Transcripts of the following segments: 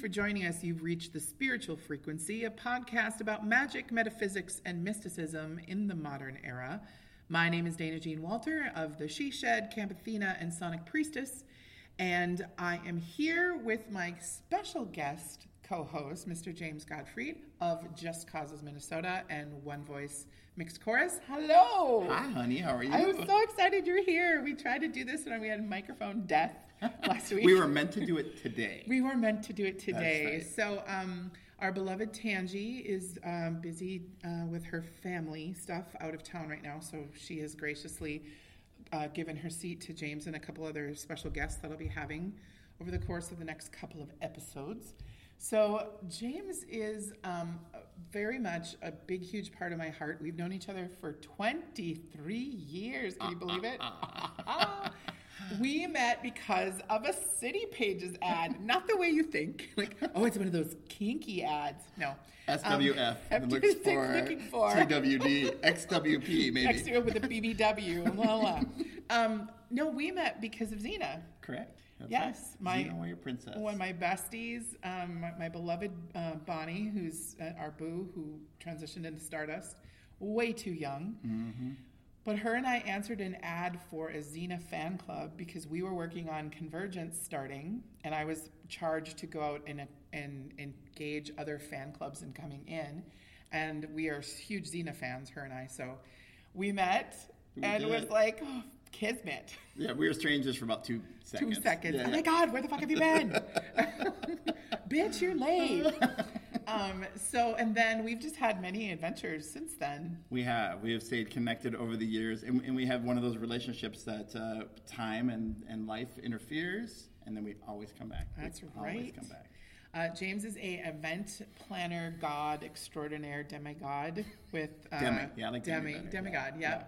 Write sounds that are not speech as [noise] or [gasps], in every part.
For joining us. You've reached The Spiritual Frequency, a podcast about magic, metaphysics, and mysticism in the modern era. My name is Dayna Jean Walter of the Sidhe Shed, Kamp Athena, and Sonic Priestess, and I am here with my special guest co host, Mr. James Gottfried of Just Causes Minnesota and One Voice Mixed Chorus. Hello! Hi, honey. How are you? I'm so excited you're here. We tried to do this and we had microphone death [laughs] last week. we were meant to do it today. We were meant to do it today. right. So, um, our beloved Tangee is um, busy uh, with her family stuff out of town right now. So, she has graciously uh, given her seat to James and a couple other special guests that I'll be having over the course of the next couple of episodes. So, James is um, very much a big, huge part of my heart. We've known each other for 23 years. Can you believe it? [laughs] We met because of a City Pages ad, [laughs] not the way you think. [laughs] Like, oh, it's one of those kinky ads. No. SWF Um, looks for, [laughs] looking for TWD, XWP, maybe. extra with a BBW. La, la. Um, no, we met because of Xena. Correct. That's Yes, right. my- Xena Warrior Princess. One of my besties, um, my, my beloved uh, Bonnie, who's uh, our boo, who transitioned into Stardust, way too young. Mm-hmm. But her and I answered an ad for a Xena fan club because we were working on Convergence starting, and I was charged to go out and, and engage other fan clubs in coming in. And we are huge Xena fans, her and I. So we met We and it was like, oh, kismet. Yeah, we were strangers for about two seconds. Two seconds. Yeah, oh yeah. my God, where the fuck have you been? [laughs] [laughs] Bitch, you're late. [laughs] um, so, and then we've just had many adventures since then. We have. We have stayed connected over the years, and, and we have one of those relationships that uh, time and, and life interferes, and then we always come back. We That's Always come back. Uh, James is a event planner, god extraordinaire, demigod with uh, Demi. Yeah, I like demi demi, better. demigod. Yeah.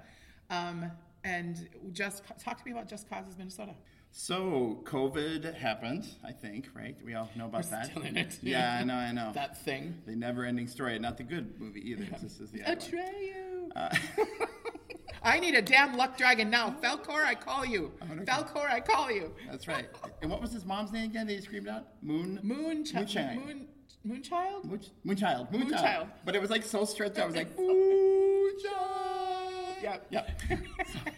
Um, and just talk to me about Just Causes Minnesota. So COVID happened, I think, right? We all know about We're that. still in it. Yeah, I know, I know. That thing. The never-ending story. Not the good movie either. This is the. Atreyu. Uh, [laughs] I need a damn luck dragon now. Falkor, I call you. gonna- Falkor, I call you. That's right. [laughs] And what was his mom's name again that he screamed out? Moon? Moon, Moonshine. Moon, Moonchild. Moon, Moonchild. Moonchild. Moonchild. But it was like so stretched out. I was like, [laughs] Moonchild. Yep. Yep. [laughs]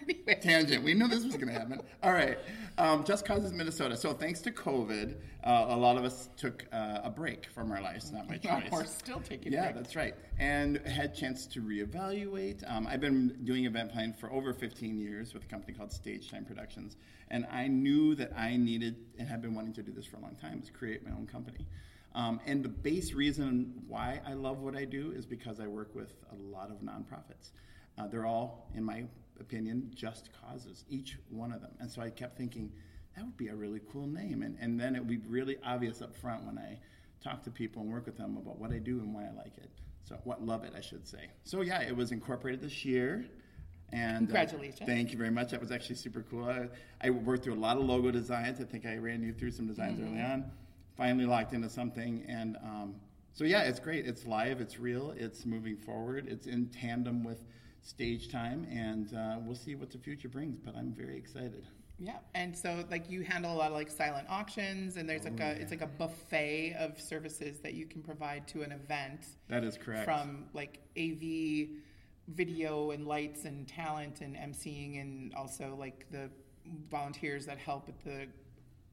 anyway, Tangent. We knew this was going to happen. All right. Um, Just Causes Minnesota. So thanks to COVID, uh, a lot of us took uh, a break from our lives, not my [laughs] choice. we're still taking Yeah, breaks. that's right. And had chance to reevaluate. Um, I've been doing event planning for over 15 years with a company called Stage Time Productions, and I knew that I needed and have been wanting to do this for a long time is create my own company. Um, and the base reason why I love what I do is because I work with a lot of nonprofits. Uh, they're all, in my opinion, just causes, each one of them. And so I kept thinking, that would be a really cool name. And, and then it would be really obvious up front when I talk to people and work with them about what I do and why I like it. So, what love it, I should say. So, yeah, it was incorporated this year. And uh, Congratulations. thank you very much. That was actually super cool. I, I worked through a lot of logo designs. I think I ran you through some designs early on. Finally locked into something. And um, so, yeah, it's great. It's live, it's real, it's moving forward, it's in tandem with stage time. And uh, we'll see what the future brings, but I'm very excited. Yeah, and so like you handle a lot of like silent auctions, and there's like a it's like a buffet of services that you can provide to an event That is correct. from like AV, video and lights and talent and emceeing, and also like the volunteers that help at the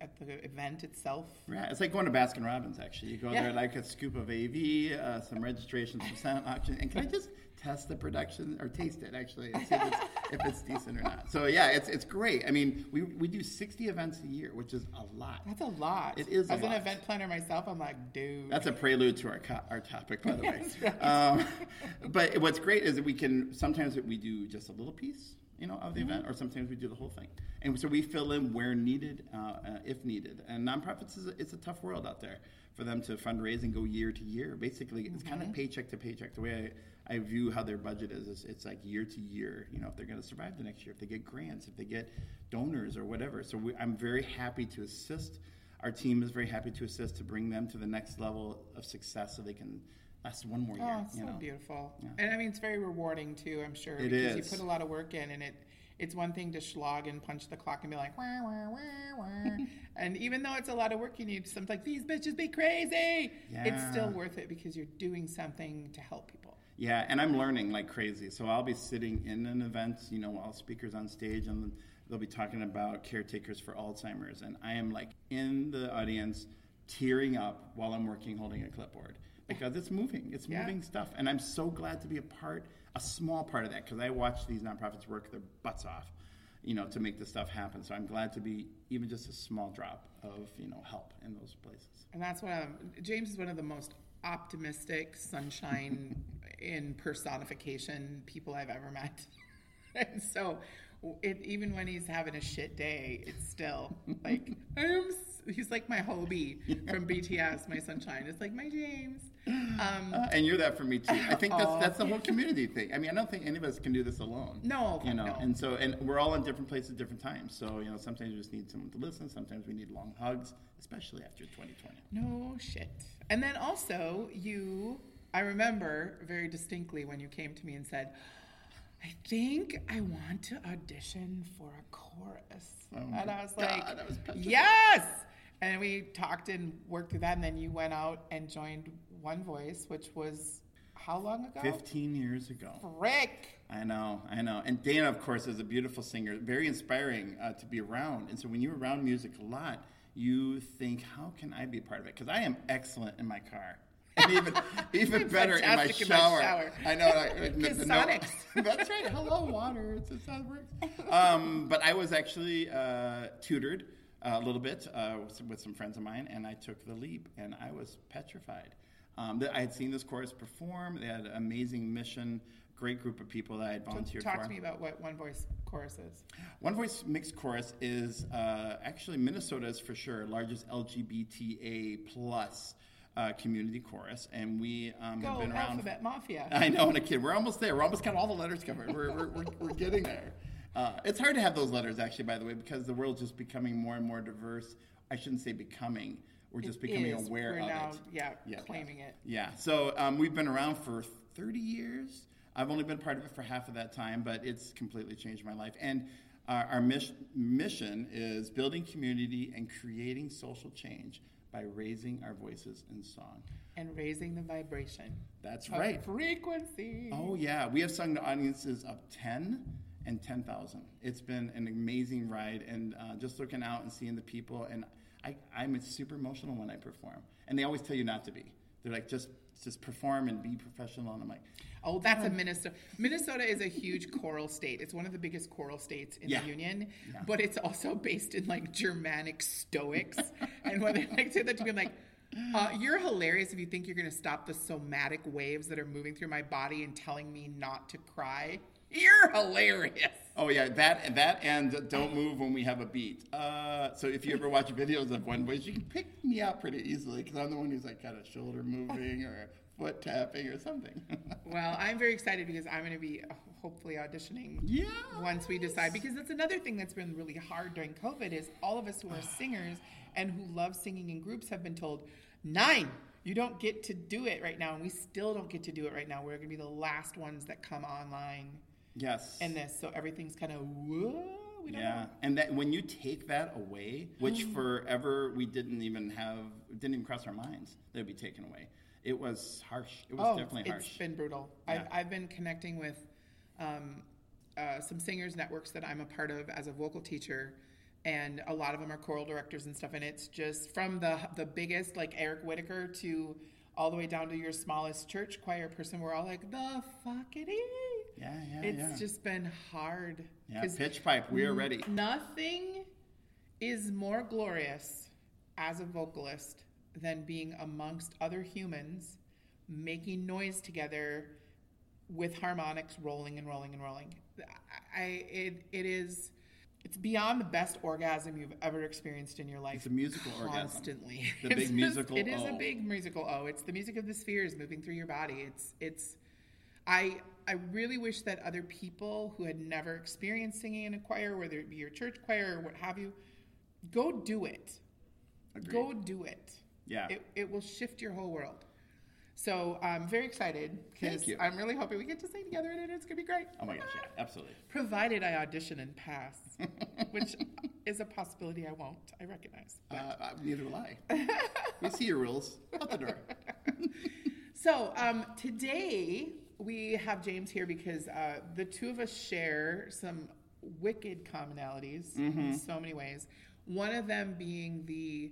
at the event itself. Yeah, it's like going to Baskin Robbins. Actually, you go Yeah. there like a scoop of AV, uh, some registrations, some silent auction, and can I just test the production or taste it actually and see if it's, [laughs] if it's decent or not? So yeah, it's it's great. I mean, we we do sixty events a year, which is a lot. That's a lot. It is a As an lot. event planner myself, I'm like, dude. That's a prelude to our co- our topic, by the [laughs] way. Right. Um, but what's great is that we can sometimes we do just a little piece, you know, of the Mm-hmm. event, or sometimes we do the whole thing, and so we fill in where needed, uh, uh, if needed. And nonprofits is a, it's a tough world out there for them to fundraise and go year to year. Basically, it's kind Mm-hmm. of paycheck to paycheck. The way I, I view how their budget is, is it's like year to year. You know, if they're going to survive the next year, if they get grants, if they get donors or whatever. So we, I'm very happy to assist. Our team is very happy to assist to bring them to the next level of success, so they can last one more year. Oh, it's you so know? beautiful. Yeah. And I mean, it's very rewarding too. I'm sure It because is. you put a lot of work in, and it It's one thing to slog and punch the clock and be like, wah, wah, wah, wah. [laughs] and even though it's a lot of work, you need something like these bitches be crazy. It's still worth it because you're doing something to help people. Yeah, and I'm learning like crazy. So I'll be sitting in an event, you know, all speakers on stage, and they'll be talking about caretakers for Alzheimer's, and I am like in the audience, tearing up while I'm working, holding a clipboard because it's moving. It's Yeah. moving stuff, and I'm so glad to be a part, a small part of that, because I watch these nonprofits work their butts off, you know, to make this stuff happen. So I'm glad to be even just a small drop of you know help in those places. And that's what um, James is one of the most optimistic, sunshine [laughs] in personification people I've ever met. [laughs] and so, it, even when he's having a shit day, it's still like [laughs] I'm. He's like my Hobi from BTS, my sunshine. It's like my James. Um, Uh, and you're that for me too. I think that's that's the whole [laughs] community thing. I mean, I don't think any of us can do this alone. No, you know. no. And so, and we're all in different places, at different times. So, you know, sometimes you just need someone to listen. Sometimes we need long hugs, especially after 2020. No shit. And then also, you, I remember very distinctly when you came to me and said, I think I want to audition for a chorus. Oh and I was God, like, was yes! And we talked and worked through that, and then you went out and joined One Voice, which was how long ago? 15 years ago. Frick! I know, I know. And Dayna, of course, is a beautiful singer, very inspiring uh, to be around. And so when you're around music a lot, you think, how can I be a part of it? Because I am excellent in my car. And even, [laughs] even better in my, Fantastic in my shower. shower. I know. Kiss [laughs] no- [laughs] That's right. Hello, water. It's it works. Um, but I was actually uh, tutored a little bit uh, with some friends of mine, and I took the leap, and I was petrified. Um, I had seen this chorus perform. They had an amazing mission, great group of people that I had volunteered Talk for. Talk to me about what One Voice chorus is. One Voice Mixed Chorus is uh, actually Minnesota's for sure largest LGBTA plus uh, community chorus, and we um, have been around. Alphabet Mafia. [laughs] I know, and a kid, we're almost there. We're almost got all the letters covered. We're, we're, we're, we're getting there. Uh, it's hard to have those letters, actually, by the way, because the world's just becoming more and more diverse. I shouldn't say becoming. We're just becoming is. aware We're of now, it. yeah, Yeah. claiming it. Yeah. So um, we've been around for 30 years. I've only been part of it for half of that time, but it's completely changed my life. And uh, our mis- mission is building community and creating social change by raising our voices in song. And raising the vibration. That's right. Frequency. Oh, yeah. We have sung to audiences of 10 and 10,000. It's been an amazing ride, and uh, just looking out and seeing the people, and I, I'm super emotional when I perform. And they always tell you not to be. They're like, just just perform and be professional. And I'm like, Oh, that's a Minnesota. Minnesota is a huge choral state. It's one of the biggest choral states in Yeah. the union, Yeah. but it's also based in like Germanic Stoics. and when they like say that to me, I'm like, uh, "You're hilarious if you think you're going to stop the somatic waves that are moving through my body and telling me not to cry. You're hilarious." Oh yeah, that that and don't move when we have a beat. Uh, so if you ever watch videos of One Voice, you can pick me out pretty easily because I'm the one who's like kind of shoulder moving or foot tapping or something. [laughs] Well, I'm very excited because I'm going to be uh, hopefully auditioning yeah. once we decide because that's another thing that's been really hard during covid is all of us who are [sighs] singers and who love singing in groups have been told nine you don't get to do it right now and we still don't get to do it right now we're going to be the last ones that come online Yes. And this so everything's kind of whoa we don't Yeah, know and that when you take that away, which [gasps] forever we didn't even have, didn't even cross our minds, that would be taken away. It was harsh. It was oh definitely it's harsh. been brutal Yeah. I've, I've been connecting with um, uh, some singers networks that i'm a part of as a vocal teacher and a lot of them are choral directors and stuff and it's just from the the biggest like eric whitacre to all the way down to your smallest church choir person we're all like the fuckity yeah, yeah, it's yeah. just been hard yeah, pitch pipe. We are ready. nothing is more glorious as a vocalist than being amongst other humans making noise together with harmonics rolling and rolling and rolling i it, it is it's beyond the best orgasm you've ever experienced in your life It's a musical orgasm. constantly The [laughs] big just- musical it is a big musical o it's the music of the spheres moving through your body it's it's I I really wish that other people who had never experienced singing in a choir, whether it be your church choir or what have you, go do it. Agreed. Go do it. Yeah. It, it will shift your whole world. So I'm very excited because I'm really hoping we get to sing together and it's gonna be great. Oh my gosh, yeah, absolutely. [laughs] Provided I audition and pass, which is a possibility I won't. I recognize. Uh, uh, neither will I. we see your rules. Out the door. [laughs] So um, today we have James here because uh, the two of us share some wicked commonalities in so many ways. One of them being the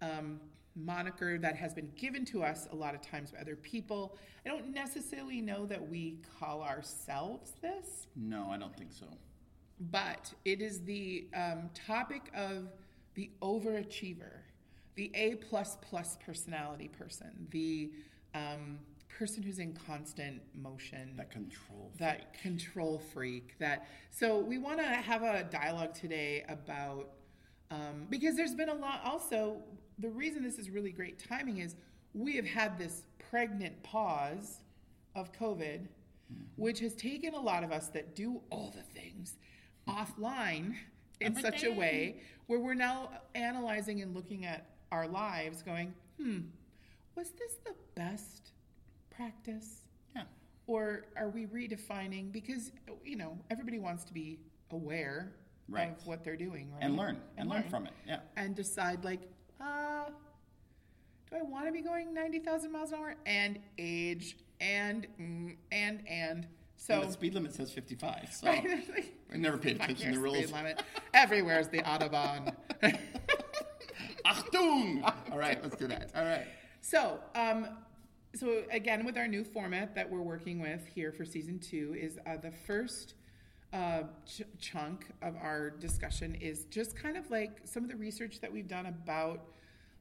um, moniker that has been given to us a lot of times by other people. I don't necessarily know that we call ourselves this, No, I don't think so. but it is the um, topic of the overachiever, the A plus plus personality person, the um, person who's in constant motion, That control. that control freak. That so we want to have a dialogue today about um, because there's been a lot. Also, the reason this is really great timing is we have had this pregnant pause of COVID, which has taken a lot of us that do all the things offline [laughs] in such a way where we're now analyzing and looking at our lives, going, hmm, was this the best practice? Yeah. Or are we redefining? Because, you know, everybody wants to be aware Right. of what they're doing, right? And learn. And, learn from it. Yeah. And decide, like, uh, do I want to be going 90,000 miles an hour? And age, and, mm, and, and. So, And the speed limit says 55. So [laughs] Right? I never paid attention to the rules. speed limit. Everywhere's the Autobahn. [laughs] Achtung! [laughs] All right, let's do that. All right. So, um, so again, with our new format that we're working with here for season two, is uh, the first uh, ch- chunk of our discussion is just kind of like some of the research that we've done about,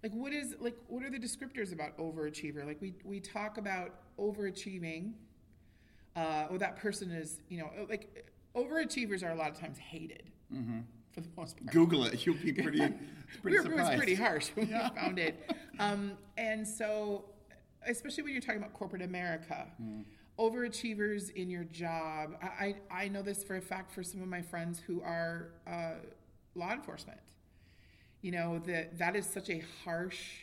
like what is like what are the descriptors about overachiever? Like we we talk about overachieving, uh, or that person is you know like overachievers are a lot of times hated for the most part. Google it. You'll be pretty, [laughs] pretty we were, it surprised. was pretty harsh when we found it. Um, and so, especially when you're talking about corporate America, overachievers in your job. I, I, I know this for a fact for some of my friends who are uh, law enforcement. You know that that is such a harsh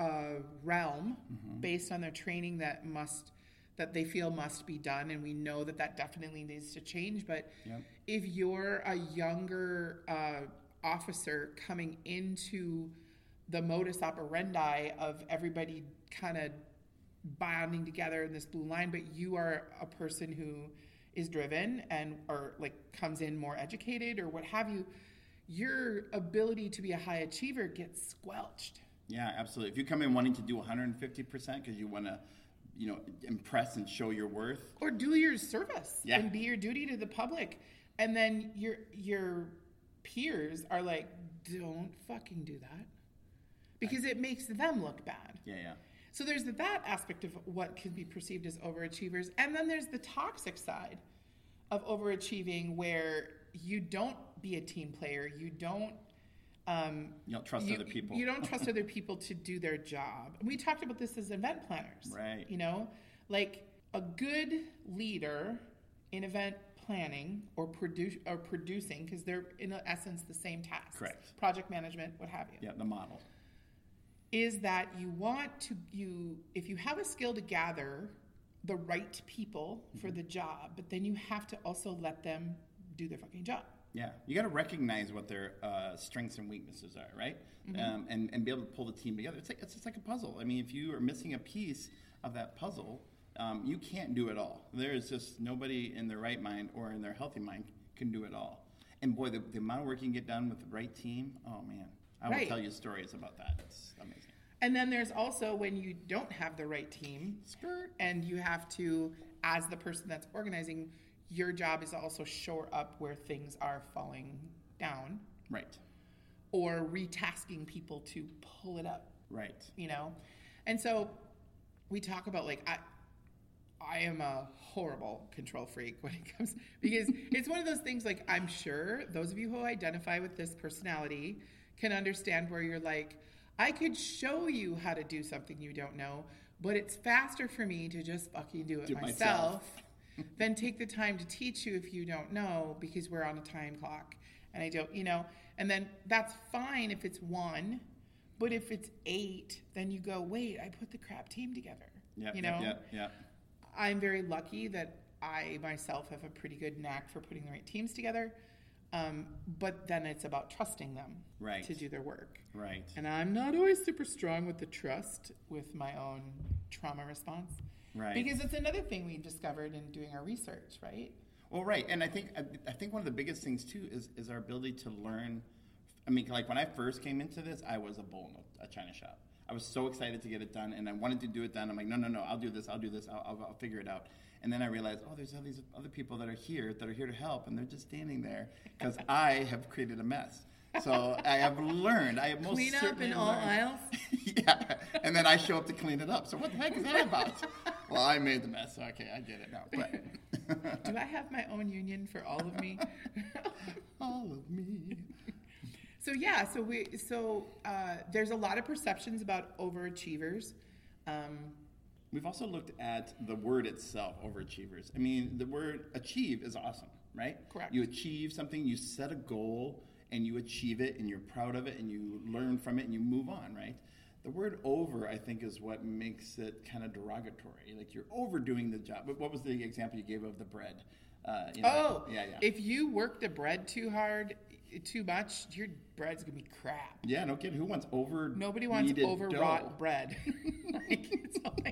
uh, realm based on their training that must that they feel must be done, and we know that that definitely needs to change. But Yep. if you're a younger uh, officer coming into the modus operandi of everybody kind of bonding together in this blue line, but you are a person who is driven and or like comes in more educated or what have you, your ability to be a high achiever gets squelched. Yeah, absolutely. If you come in wanting to do 150% because you want to, you know, impress and show your worth, or do your service Yeah. and be your duty to the public and then your your peers are like don't fucking do that because it makes them look bad yeah, yeah. So there's that aspect of what can be perceived as overachievers and then there's the toxic side of overachieving where you don't be a team player you don't um, You don't trust you, other people. You don't trust other [laughs] people to do their job. We talked about this as event planners. Right. You know, like a good leader in event planning or produce or producing because they're in essence the same task. Correct. Project management, what have you. Yeah, the model. Is that you want to you if you have a skill to gather the right people for Mm-hmm. the job, but then you have to also let them do their fucking job. Yeah, you got to recognize what their uh, strengths and weaknesses are, right? Um, and, and be able to pull the team together. It's like it's just like a puzzle. I mean, if you are missing a piece of that puzzle, um, you can't do it all. There is just nobody in their right mind or in their healthy mind can do it all. And boy, the, the amount of work you can get done with the right team, oh man, I will tell you stories about that. It's amazing. And then there's also when you don't have the right team, Skirt. and you have to, as the person that's organizing, your job is to also shore up where things are falling down Right, or retasking people to pull it up, right. you know? And so we talk about like, I, I am a horrible control freak when it comes because [laughs] it's one of those things like I'm sure those of you who identify with this personality can understand where you're like I could show you how to do something you don't know, but it's faster for me to just fucking do it Do myself. myself [laughs] than take the time to teach you if you don't know because we're on a time clock and I don't, you know, and then that's fine if it's one, But if it's eight, then you go, wait, I put the crap team together. Yep, you know, yep, yep, yep. I'm very lucky that I myself have a pretty good knack for putting the right teams together. Um, but then it's about trusting them Right. to do their work. Right. And I'm not always super strong with the trust with my own trauma response. Right. Because it's another thing we discovered in doing our research, right? Well, right, and I think I, think one of the biggest things too is is our ability to learn. I mean, like when I first came into this, I was a bull in a, a china shop. I was so excited to get it done, and I wanted to do it done. I'm like, no, no, no, I'll do this, I'll do this, I'll, I'll, I'll figure it out. And then I realized, oh, there's all these other people that are here that are here to help, and they're just standing there because I have created a mess. So I have learned. I have most Clean up in all learned. aisles? [laughs] yeah, and then I show up to clean it up. So what the heck is that about? well, I made the mess. So okay, I get it now. But Do I have my own union for all of me? [laughs] all of me. so yeah, so we so uh, there's a lot of perceptions about overachievers. Um, We've also looked at the word itself, overachievers. I mean, the word achieve is awesome, right? Correct. You achieve something, you set a goal, and you achieve it, and you're proud of it, and you learn from it, and you move on, right? The word over, I think, is what makes it kind of derogatory. Like you're overdoing the job. But what was the example you gave of the bread? Uh, you know, oh, yeah, yeah. If you work the bread too hard, too much, your bread's gonna be crap. yeah, no kidding. Who wants over? Nobody wants overwrought dough? bread. [laughs] like, it's like, [laughs]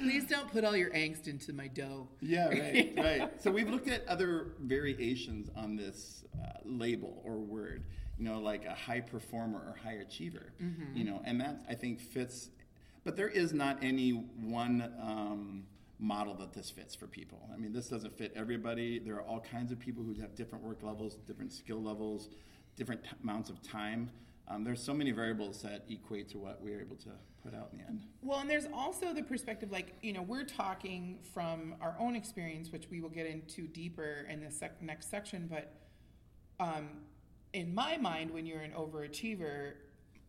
please don't put all your angst into my dough. Yeah, right, [laughs] right. So we've looked at other variations on this uh, label or word, you know, like a high performer or high achiever, you know, and that I think fits. But there is not any one um, model that this fits for people. I mean, this doesn't fit everybody. There are all kinds of people who have different work levels, different skill levels, different t- amounts of time. Um, there's so many variables that equate to what we're able to put out in the end. Well, and there's also the perspective, like, you know, we're talking from our own experience, which we will get into deeper in the sec- next section. But um, in my mind, when you're an overachiever,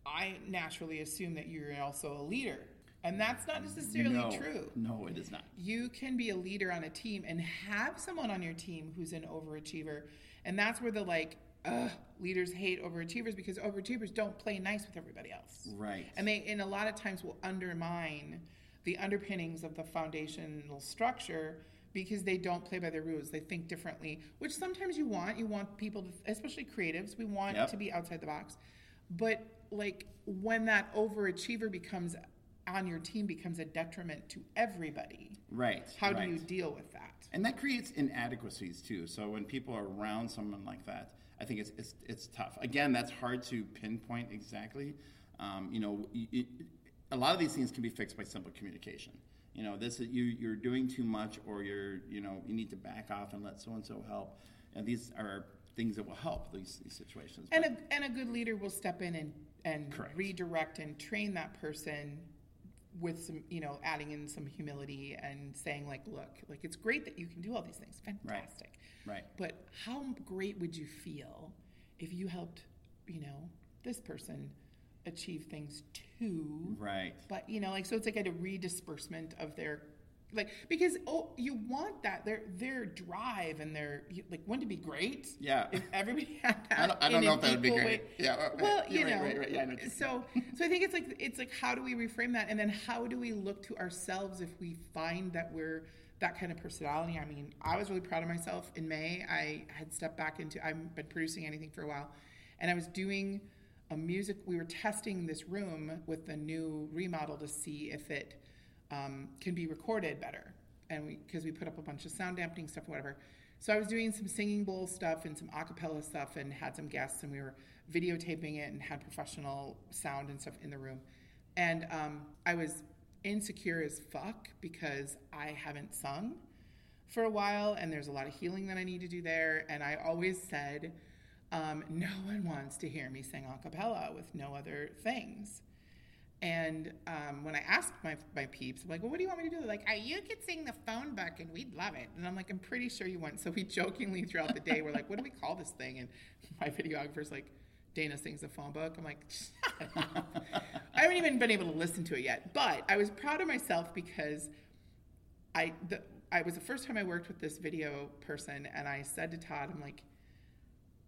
I naturally assume that you're also a leader. And that's not necessarily no, true. No, it is not. You can be a leader on a team and have someone on your team who's an overachiever. And that's where the like, ugh, leaders hate overachievers because overachievers don't play nice with everybody else. Right. And they, and a lot of times, will undermine the underpinnings of the foundational structure because they don't play by their rules. They think differently, which sometimes you want. You want people, to, especially creatives, we want Yep. to be outside the box. But like when that overachiever becomes on your team becomes a detriment to everybody. Right. How right. do you deal with that? And that creates inadequacies too. So when people are around someone like that, I think it's it's, it's tough. Again, that's hard to pinpoint exactly. Um, you know, a lot of these things can be fixed by simple communication. You know, this is you you're doing too much, or you're you know you need to back off and let so and so help. And these are things that will help these, these situations. And But- a, and a good leader will step in and, and Correct. redirect and train that person with some, you know, adding in some humility and saying like, look, like it's great that you can do all these things. Fantastic. right. But how great would you feel if you helped, you know, this person achieve things too? Right. But you know, like so, it's like a redisbursement of their, like because oh, you want that their their drive and their like wouldn't it be great? Yeah. If everybody [laughs] had that. I don't, I don't know if that would be great. way. Yeah. Well, You're right, know, right, right. Yeah, know so so I think it's like it's like how do we reframe that, and then how do we look to ourselves if we find that we're that kind of personality? I mean, I was really proud of myself in May. I had stepped back into I've been producing anything for a while, and I was doing a music. We were testing this room with the new remodel to see if it um, can be recorded better, and because we put up a bunch of sound dampening stuff, whatever. So I was doing some singing bowl stuff and some acapella stuff, and had some guests, and we were videotaping it and had professional sound and stuff in the room. And um, I was insecure as fuck because I haven't sung for a while, and there's a lot of healing that I need to do there. And I always said, um, no one wants to hear me sing a cappella with no other things. And um, when I asked my, my peeps, I'm like, well, what do you want me to do? They're like, oh, you could sing the phone book and we'd love it. And I'm like, I'm pretty sure you won't. So we [laughs] jokingly throughout the day, we're like, what do we call this thing? And my videographer's like, Dayna sings the phone book. I'm like. I haven't even been able to listen to it yet. But I was proud of myself because I, the, I was the first time I worked with this video person. And I said to Todd, I'm like,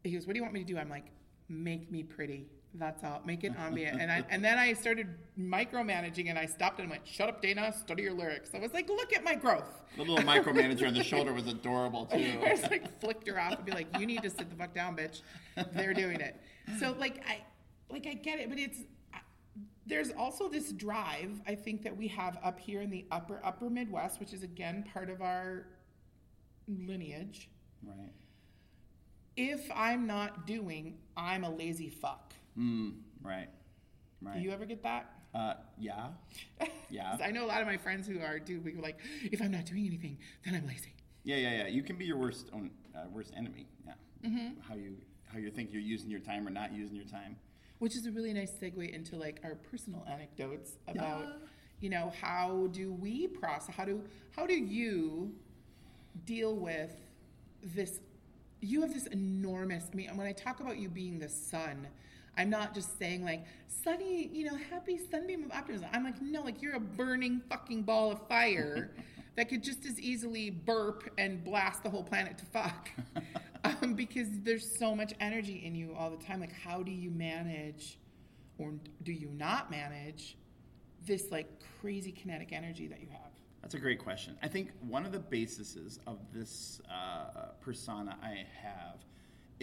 he goes, What do you want me to do? I'm like, Make me pretty. That's all. Make it ambient. and I and then I started micromanaging and I stopped and went, Shut up, Dayna, study your lyrics. I was like, look at my growth. The little micromanager on the shoulder was adorable too. [laughs] I just like flicked her off and be like, You need to sit the fuck down, bitch. They're doing it. So like I like I get it, but it's I- there's also this drive I think that we have up here in the upper upper Midwest, which is again part of our lineage. Right. If I'm not doing, I'm a lazy fuck. Mm, right. Right. Do you ever get that? uh, yeah. [laughs] Yeah. I know a lot of my friends who are do we like, if I'm not doing anything, then I'm lazy. Yeah, yeah, yeah. You can be your worst own uh, worst enemy. Yeah. Mm-hmm. How you how you think you're using your time or not using your time. Which is a really nice segue into like our personal anecdotes about, Yeah. you know, how do we process? How do how do you deal with this? You have this enormous. I mean, when I talk about you being the sun, I'm not just saying like sunny, you know, happy sunbeam of optimism. I'm like, no, like you're a burning fucking ball of fire [laughs] that could just as easily burp and blast the whole planet to fuck. [laughs] um, because there's so much energy in you all the time. Like, how do you manage, or do you not manage, this like crazy kinetic energy that you have? That's a great question. I think one of the bases of this uh, persona I have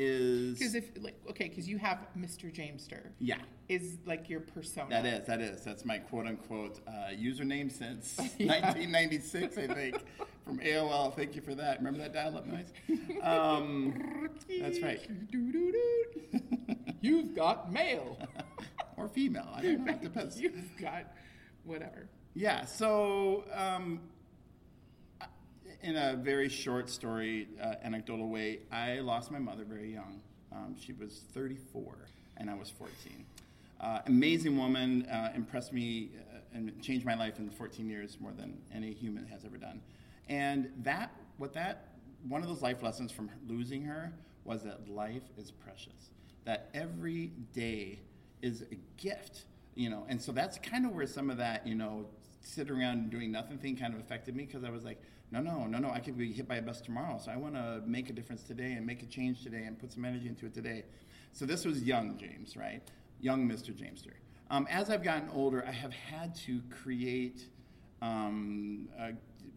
is Because if like okay, because you have Mr. Jamester yeah. is like your persona. That is, that is. That's my quote unquote uh, username since [laughs] 1996, I think, from AOL. Thank you for that. Remember that dial up noise? Um, that's right. [laughs] You've got mail. [laughs] or female. I don't know. It depends. You've got whatever. Yeah, so um, in a very short story, uh, anecdotal way, I lost my mother very young. Um, she was 34, and I was 14. Uh, amazing woman, uh, impressed me uh, and changed my life in 14 years more than any human has ever done. And that, what that, one of those life lessons from losing her was that life is precious. That every day is a gift, you know. And so that's kind of where some of that, you know, sitting around doing nothing thing kind of affected me because I was like, no, no, no, no, I could be hit by a bus tomorrow. So I want to make a difference today and make a change today and put some energy into it today. So this was young James, right? Young Mr. Jamester. Um, as I've gotten older, I have had to create um, uh,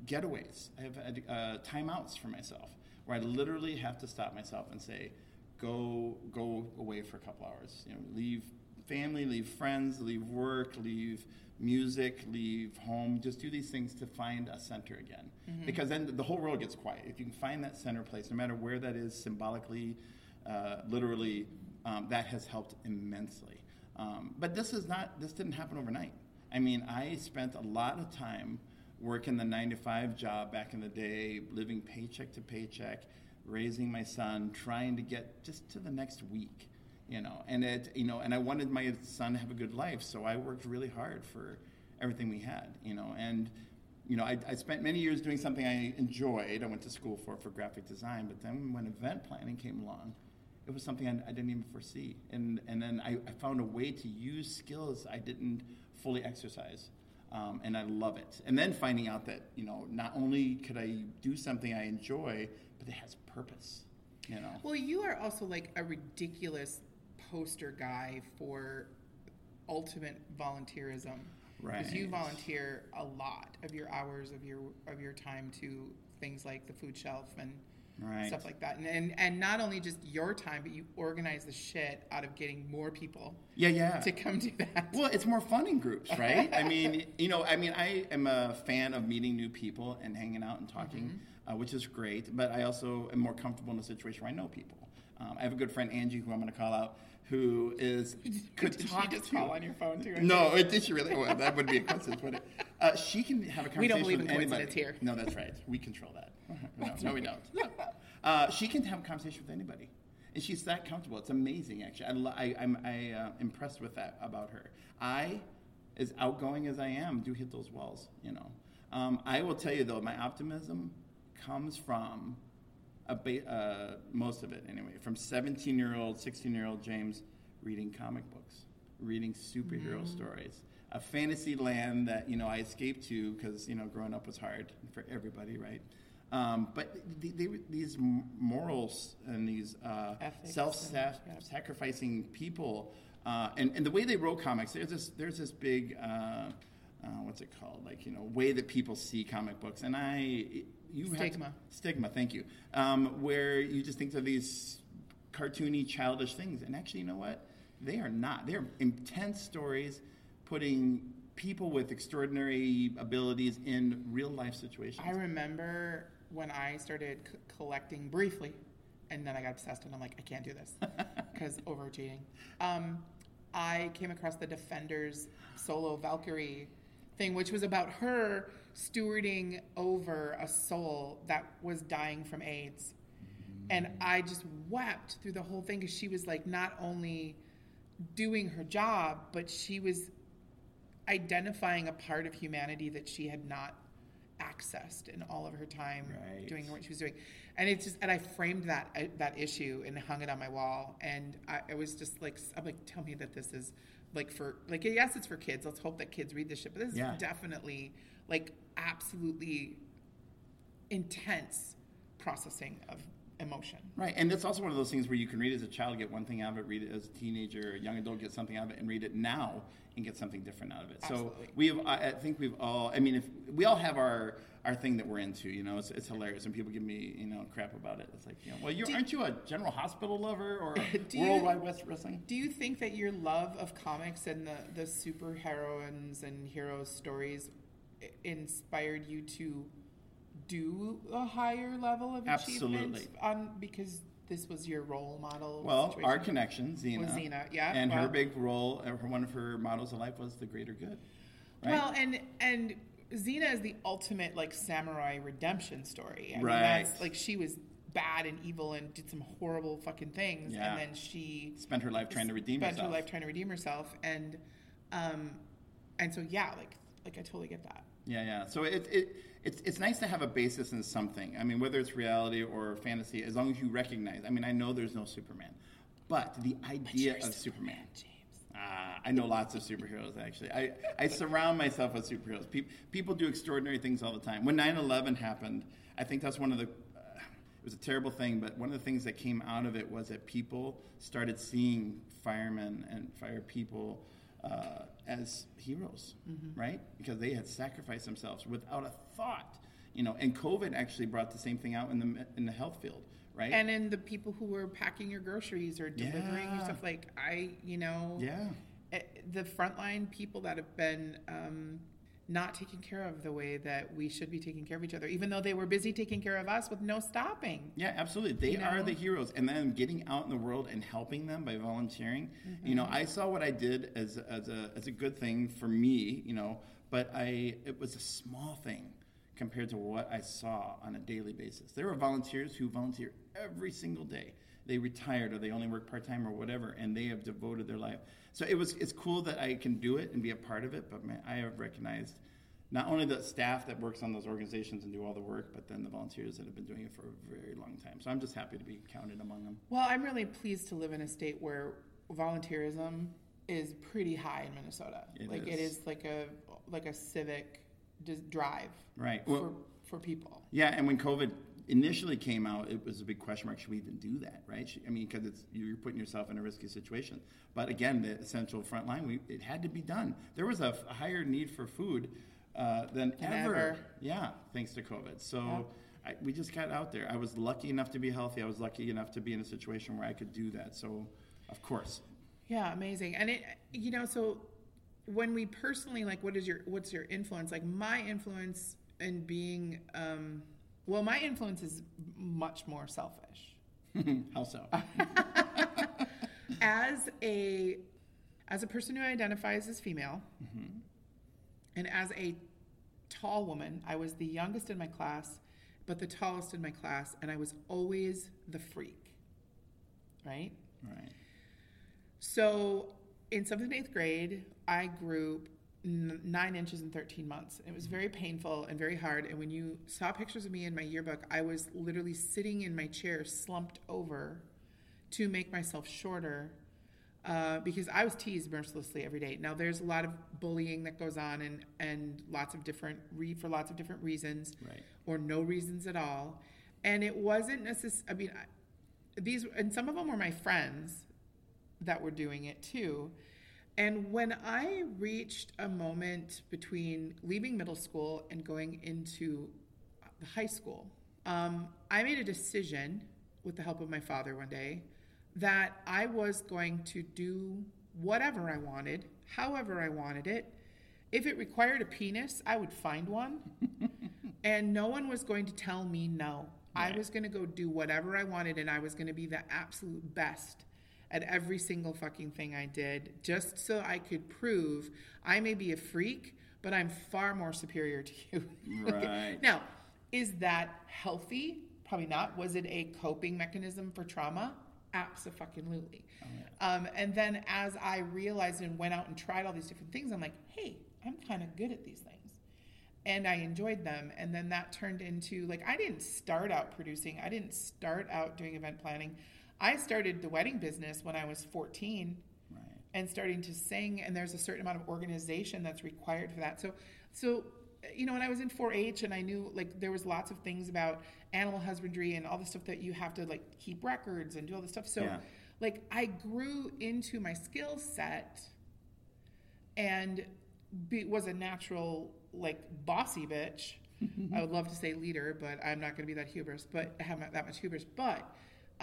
getaways. I have had uh, timeouts for myself where I literally have to stop myself and say, go go away for a couple hours. You know, leave family, leave friends, leave work, leave music, leave home. Just do these things to find a center again. Because then the whole world gets quiet. If you can find that center place, no matter where that is symbolically, uh, literally, um, that has helped immensely. Um, but this is not. This didn't happen overnight. I mean, I spent a lot of time working the nine to five job back in the day, living paycheck to paycheck, raising my son, trying to get just to the next week, you know. And it, you know, and I wanted my son to have a good life, so I worked really hard for everything we had, you know. And you know, I, I spent many years doing something I enjoyed. I went to school for for graphic design, but then when event planning came along, it was something I, I didn't even foresee. And and then I, I found a way to use skills I didn't fully exercise. Um, and I love it. And then finding out that you know not only could I do something I enjoy, but it has purpose. You know. Well, you are also like a ridiculous poster guy for ultimate volunteerism. Because you volunteer a lot of your hours of your of your time to things like the food shelf and Right. stuff like that. And, and and not only just your time, but you organize the shit out of getting more people Yeah, yeah. to come do that. Well, it's more fun in groups, right? I mean, [laughs] you know, I mean, I am a fan of meeting new people and hanging out and talking, uh, which is great. But I also am more comfortable in a situation where I know people. Um, I have a good friend Angie, who I'm going to call out, who is could Did talk she just to. call on your phone too? [laughs] No, it did she really? Well, that would be a coincidence, would it? Uh, she can have a conversation We don't believe in anybody. coincidence here. No, that's right. We control that. [laughs] No, no we don't. Uh, she can have a conversation with anybody, and she's that comfortable. It's amazing, actually. I, lo- I, I'm I, uh, impressed with that about her. I, as outgoing as I am, do hit those walls. You know, um, I will tell you though, my optimism comes from ba- uh, most of it anyway, from 17 year old, 16 year old James reading comic books, reading superhero stories, a fantasy land that you know I escaped to because you know growing up was hard for everybody, right? Um, but they, they, these morals and these uh, self sacrificing people Uh, and, and the way they wrote comics, there's this there's this big uh, uh, what's it called? Like you know, way that people see comic books, and I you have Stigma. stigma. Thank you. Um, where you just think they're these cartoony, childish things, and actually, you know what? They are not. They're intense stories, putting people with extraordinary abilities in real life situations. I remember when I started c- collecting briefly, and then I got obsessed, and I'm like, I can't do this [laughs] because overachieving. Um, I came across the Defenders solo Valkyrie thing, which was about her stewarding over a soul that was dying from AIDS. And I just wept through the whole thing because she was like not only doing her job, but she was identifying a part of humanity that she had not accessed in all of her time Right. doing what she was doing. And it's just, and I framed that uh, that issue and hung it on my wall. And I, it was just like, I'm like, tell me that this is like for like, yes, it's for kids. Let's hope that kids read this shit. But this Yeah. is definitely like absolutely intense processing of emotion. Right, and it's also one of those things where you can read as a child, get one thing out of it, read it as a teenager, a young adult, get something out of it, and read it now and get something different out of it. Absolutely. So we have, I think we've all, I mean, if we all have our our thing that we're into, you know, it's, it's hilarious, and people give me, you know, crap about it. It's like, you know, well, you aren't you a General Hospital lover or [laughs] Worldwide West Wrestling? Do you think that your love of comics and the, the superheroines and hero stories inspired you to do a higher level of achievement Absolutely. on because this was your role model? Well, situation? our connection, Xena, Was Xena, yeah, and her big role, uh, one of her models of life was the greater good. Right? Well, and and Xena is the ultimate like samurai redemption story. I mean, Right. that's like she was bad and evil and did some horrible fucking things, Yeah. and then she Spent her life trying to redeem herself. spent herself. her life trying to redeem herself, and um, and so yeah, like like I totally get that. Yeah, yeah. So it, it it's it's nice to have a basis in something. I mean, whether it's reality or fantasy, as long as you recognize. I mean, I know there's no Superman, but the idea You're of Superman. James. Ah, I know lots of superheroes actually. I, I surround myself with superheroes. Pe- people do extraordinary things all the time. When 9/11 happened, I think that's one of the uh, it was a terrible thing, but one of the things that came out of it was that people started seeing firemen and fire people uh, as heroes, right? Because they had sacrificed themselves without a thought, you know. And COVID actually brought the same thing out in the in the health field, right? And in the people who were packing your groceries or delivering your Yeah. stuff, like I, you know, yeah. eh, the frontline people that have been um, not taken care of the way that we should be taking care of each other, even though they were busy taking care of us with no stopping. Yeah, absolutely. They You are the heroes, and then getting out in the world and helping them by volunteering. Mm-hmm. You know, I saw what I did as as a as a good thing for me. You know, but I it was a small thing compared to what I saw on a daily basis. There were volunteers who volunteer every single day. They retired or they only work part time or whatever, and they have devoted their life. So it was it's cool that I can do it and be a part of it. But man, I have recognized not only the staff that works on those organizations and do all the work, but then the volunteers that have been doing it for a very long time. So I'm just happy to be counted among them. Well, I'm really pleased to live in a state where volunteerism is pretty high in Minnesota. It like it is. is like a like a civic drive Right. for Well, for people. yeah, and when COVID initially came out, it was a big question mark. Should we even do that? Right? I mean, because it's you're putting yourself in a risky situation. But again, the essential front line, we, it had to be done. There was a, higher need for food uh, than ever. ever. Yeah, thanks to COVID. So. Yep. I, we just got out there. I was lucky enough to be healthy. I was lucky enough to be in a situation where I could do that. So, of course, Yeah, amazing. And it, you know, so when we personally like, what is your what's your influence? Like my influence in being, um, well, my influence is much more selfish. [laughs] how so? [laughs] As a as a person who identifies as female, mm-hmm. and as a tall woman, I was the youngest in my class, but the tallest in my class, and I was always the freak. Right. right. So in seventh and eighth grade, I grew nine inches in 13 months. It was very painful and very hard. And when you saw pictures of me in my yearbook, I was literally sitting in my chair, slumped over to make myself shorter. Uh, because I was teased mercilessly every day. Now there's a lot of bullying that goes on, and and lots of different re- for lots of different reasons, Right. or no reasons at all. And it wasn't necessary. I mean, I, these and some of them were my friends, that were doing it too. And when I reached a moment between leaving middle school and going into the high school, um, I made a decision with the help of my father one day that I was going to do whatever I wanted, however I wanted it. If it required a penis, I would find one. [laughs] and no one was going to tell me no. I was going to go do whatever I wanted and I was going to be the absolute best at every single fucking thing I did just so I could prove I may be a freak, but I'm far more superior to you. [laughs] Right. now, is that healthy? Probably not. Was it a coping mechanism for trauma? Absolutely. Oh, um, and then as I realized and went out and tried all these different things, I'm like, hey, I'm kind of good at these things. And I enjoyed them. And then that turned into like, I didn't start out producing, I didn't start out doing event planning. I started the wedding business when I was 14 Right. and starting to sing and there's a certain amount of organization that's required for that so so you know when i was in 4-h and i knew like there was lots of things about animal husbandry and all the stuff that you have to like keep records and do all this stuff so Yeah. like i grew into my skill set and be, was a natural like bossy bitch [laughs] i would love to say leader but i'm not going to be that hubris but I have that much hubris but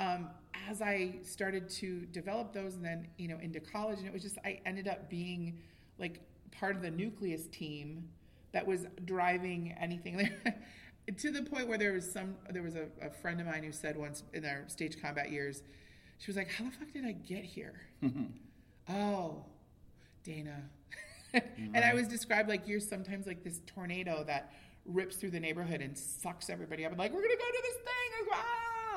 um, as I started to develop those, and then you know into college, and it was just I ended up being like part of the nucleus team that was driving anything [laughs] to the point where there was some there was a, a friend of mine who said once in our stage combat years, she was like, "How the fuck did I get here?" oh, Dayna. [laughs] and I was described like you're sometimes like this tornado that rips through the neighborhood and sucks everybody up. And like we're gonna go to this thing. Like,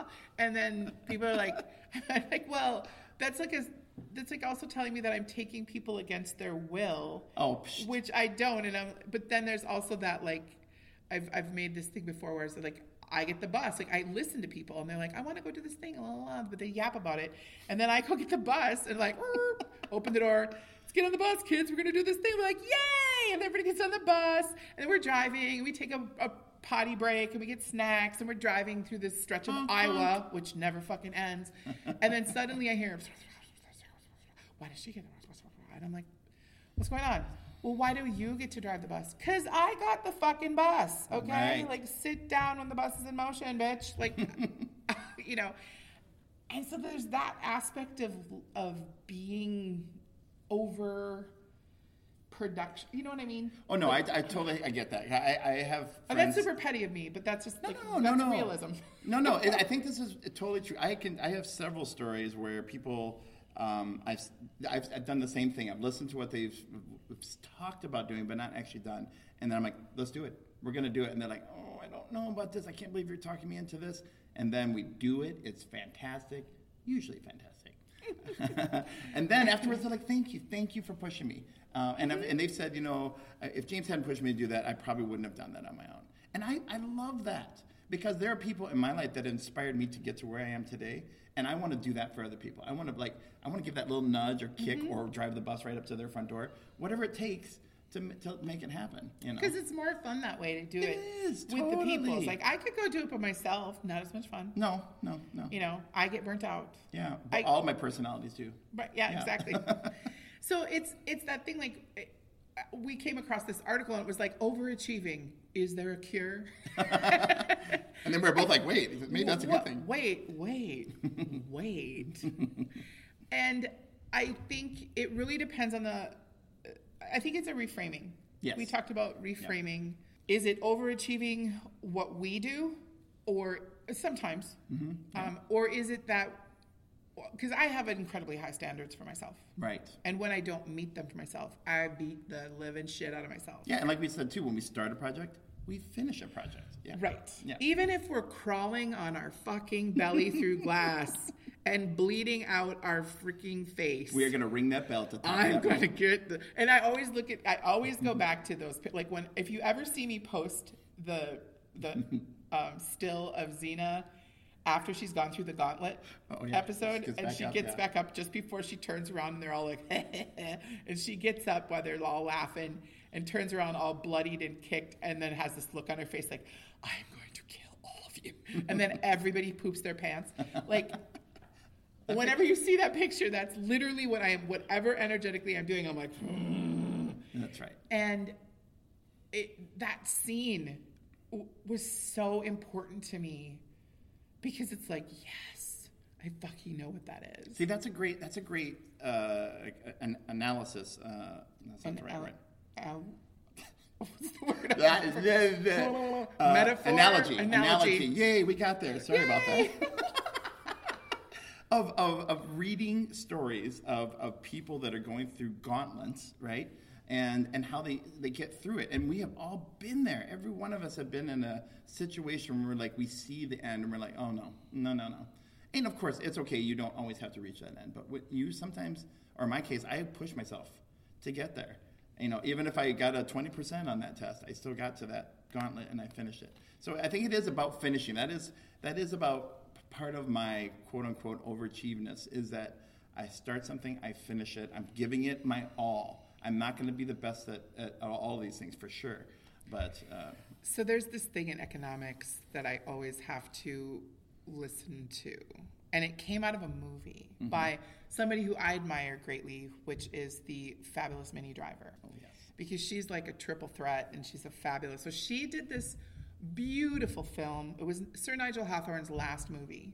ah! and then people are like [laughs] like well that's like a that's like also telling me that I'm taking people against their will Oh, psh. which I don't and I'm but then there's also that like I've I've made this thing before where it's like I get the bus like I listen to people and they're like I want to go do this thing blah, blah, blah, but they yap about it and then I go get the bus and like open the door let's get on the bus kids we're gonna do this thing we're like yay and everybody gets on the bus and then we're driving and we take a, a potty break and we get snacks and we're driving through this stretch of mm-hmm. Iowa which never fucking ends and then suddenly I hear [laughs] why does she get the bus? And I'm like, what's going on? Well, why do you get to drive the bus? Because I got the fucking bus, okay? Right. Like, sit down when the bus is in motion, bitch. Like, [laughs] [laughs] you know. And so there's that aspect of of being over production. You know what I mean? Oh no, I, I totally I get that. I, I have. And that's super petty of me, but that's just No, like, no, no, no. realism. No, no. it- I [laughs] think this is totally true. I can. I have several stories where people. Um, I've, I've I've done the same thing. I've listened to what they've talked about doing, but not actually done. And then I'm like, let's do it. We're gonna do it. And they're like, oh, I don't know about this. I can't believe you're talking me into this. And then we do it. It's fantastic. Usually fantastic. [laughs] and then afterwards, they're like, "Thank you, thank you for pushing me." Uh, and and they've said, you know, uh, if James hadn't pushed me to do that, I probably wouldn't have done that on my own. And I, I love that because there are people in my life that inspired me to get to where I am today, and I want to do that for other people. I want to like, I want to give that little nudge or kick or drive the bus right up to their front door, whatever it takes to, to make it happen. You know, Because it's more fun that way to do It it, is, with the people. It's like I could go do it by myself, not as much fun. no, no, no. You know, I get burnt out. Yeah, I- all my personalities do. But yeah, Yeah. exactly. [laughs] so it's it's that thing like we came across this article and it was like overachieving. Is there a cure? [laughs] And then we're both like, wait, maybe that's a good thing. Wait, wait, wait. [laughs] and I think it really depends on the. I think it's a reframing. Yes. We talked about reframing. Is it overachieving what we do, or sometimes, Mm-hmm. um, or is it that? Because I have incredibly high standards for myself. Right. And when I don't meet them for myself, I beat the living shit out of myself. Yeah, and like we said too, when we start a project, we finish a project. Yeah. Right. Yeah. Even if we're crawling on our fucking belly through glass [laughs] and bleeding out our freaking face. We are going to ring that bell to I'm going to get the, and I always look at, I always go back to those, like when, if you ever see me post the, the [laughs] um, still of Xena after she's gone through the gauntlet Oh, yeah. episode She and she up, gets yeah. back up just before she turns around and they're all like, [laughs] and she gets up while they're all laughing and turns around all bloodied and kicked and then has this look on her face like, I'm going to kill all of you. [laughs] And then everybody poops their pants. Like, Whenever you see that picture, that's literally what I am. Whatever energetically I'm doing, I'm like, That's right. and it, that scene w- was so important to me because it's like, yes, I fucking know what that is. See, that's a great. That's a great uh, an analysis. Uh, that's not An the right al- word. Al- [laughs] what's the word? That is the, the, uh, Metaphor? analogy. Analogy. Yay, we got there. Sorry about that. [laughs] [laughs] of, of, of reading stories of, of people that are going through gauntlets, right? And, and how they, they get through it. And we have all been there. Every one of us have been in a situation where we're like, we see the end and we're like, oh no, no, no, no. And of course, it's okay. You don't always have to reach that end. But what you sometimes, or in my case, I push myself to get there. You know, even if I got a 20% on that test, I still got to that gauntlet and I finished it. So I think it is about finishing. That is that is about part of my quote unquote overachieveness is that I start something, I finish it, I'm giving it my all. I'm not going to be the best at, at all these things for sure, but uh, So there's this thing in economics that I always have to listen to. And it came out of a movie Mm-hmm. by somebody who I admire greatly, which is the fabulous Minnie Driver. oh yes, Because she's like a triple threat and she's a fabulous. So she did this beautiful film. It was Sir Nigel Hawthorne's last movie.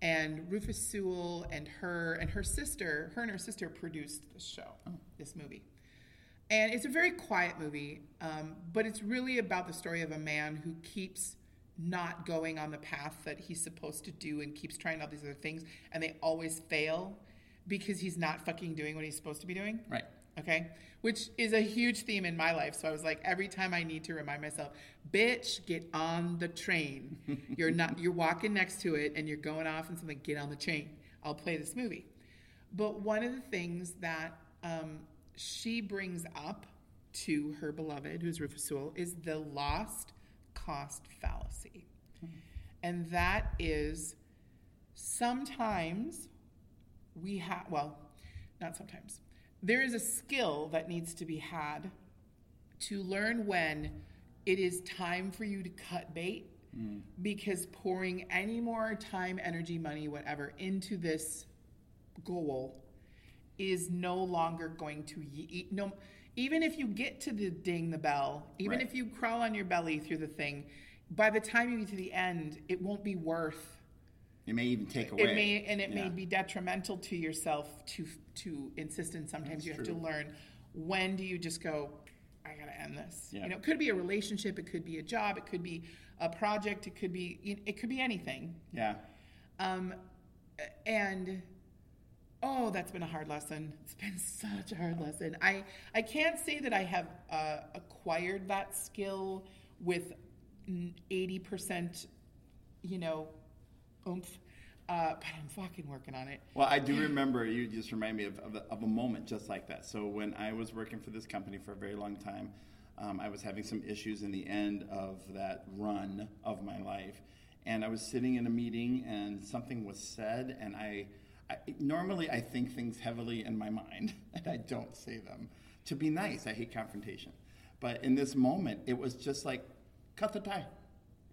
And Rufus Sewell and her and her sister, her and her sister produced this show, this movie. And it's a very quiet movie, um, but it's really about the story of a man who keeps not going on the path that he's supposed to do and keeps trying all these other things, and they always fail because he's not fucking doing what he's supposed to be doing. right. Okay. Which is a huge theme in my life. So I was like, every time I need to remind myself, bitch, get on the train. [laughs] You're not, you're walking next to it and you're going off and something, get on the train. I'll play this movie. But one of the things that um, she brings up to her beloved, who's Rufus Sewell, is the lost cost fallacy. And that is sometimes we have, well, not sometimes. There is a skill that needs to be had to learn when it is time for you to cut bait because pouring any more time, energy, money, whatever into this goal is no longer going to e- no even if you get to the ding the bell even Right. if you crawl on your belly through the thing by the time you get to the end it won't be worth It may even take away. it may and it may be detrimental to yourself to to insist and sometimes you have true. to learn when do you just go i gotta end this Yeah. you know it could be a relationship it could be a job it could be a project it could be it could be anything Yeah. um, and oh, that's been a hard lesson. It's been such a hard lesson. I I can't say that I have uh, acquired that skill with eighty percent, you know, oomph. Uh, but I'm fucking working on it. Well, I do [laughs] remember you just remind me of, of, a, of a moment just like that. So when I was working for this company for a very long time, um, I was having some issues in the end of that run of my life, and I was sitting in a meeting and something was said, and I, I normally I think things heavily in my mind [laughs] and I don't say them to be nice. I hate confrontation, but in this moment, it was just like cut the tie,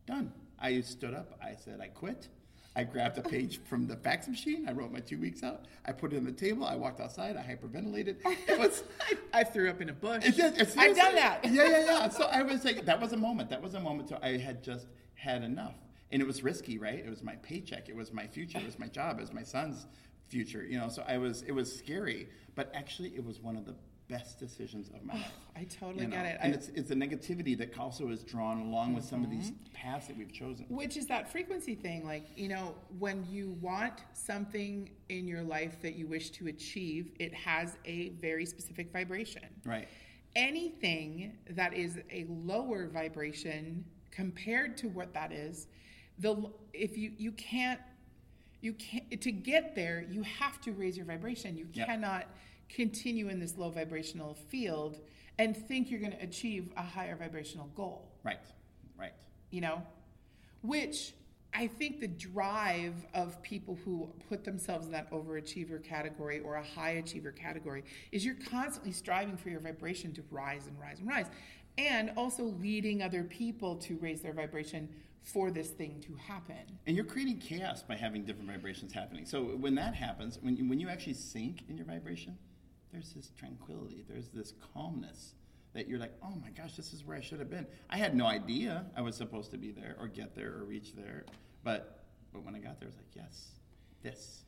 done. I stood up. I said I quit. I grabbed a page [laughs] from the fax machine. I wrote my two weeks out. I put it on the table. I walked outside. I hyperventilated. It was. [laughs] I, I threw up in a bush. It did, it's I've done that. Yeah, yeah, yeah. So I was like, that was a moment. That was a moment. So I had just had enough, and it was risky, right? It was my paycheck. It was my future. It was my job. It was my son's future. You know, so I was. It was scary, but actually, it was one of the best decisions of my life. I totally you know? get it. And I- it's it's the negativity that also is drawn along with some of these Mm-hmm. paths that we've chosen. Which is that frequency thing. Like, you know, when you want something in your life that you wish to achieve, it has a very specific vibration. Right. Anything that is a lower vibration compared to what that is, the if you you can't you can't to get there, you have to raise your vibration. You Yep. cannot continue in this low vibrational field and think you're going to achieve a higher vibrational goal Right. Right. you know which i think the drive of people who put themselves in that overachiever category or a high achiever category is you're constantly striving for your vibration to rise and rise and rise and also leading other people to raise their vibration for this thing to happen. And you're creating chaos by having different vibrations happening. So when that happens, when you, when you actually sync in your vibration, there's this tranquility, there's this calmness that you're like, oh my gosh, this is where I should have been. I had no idea I was supposed to be there or get there or reach there, but but when I got there, I was like, yes, this.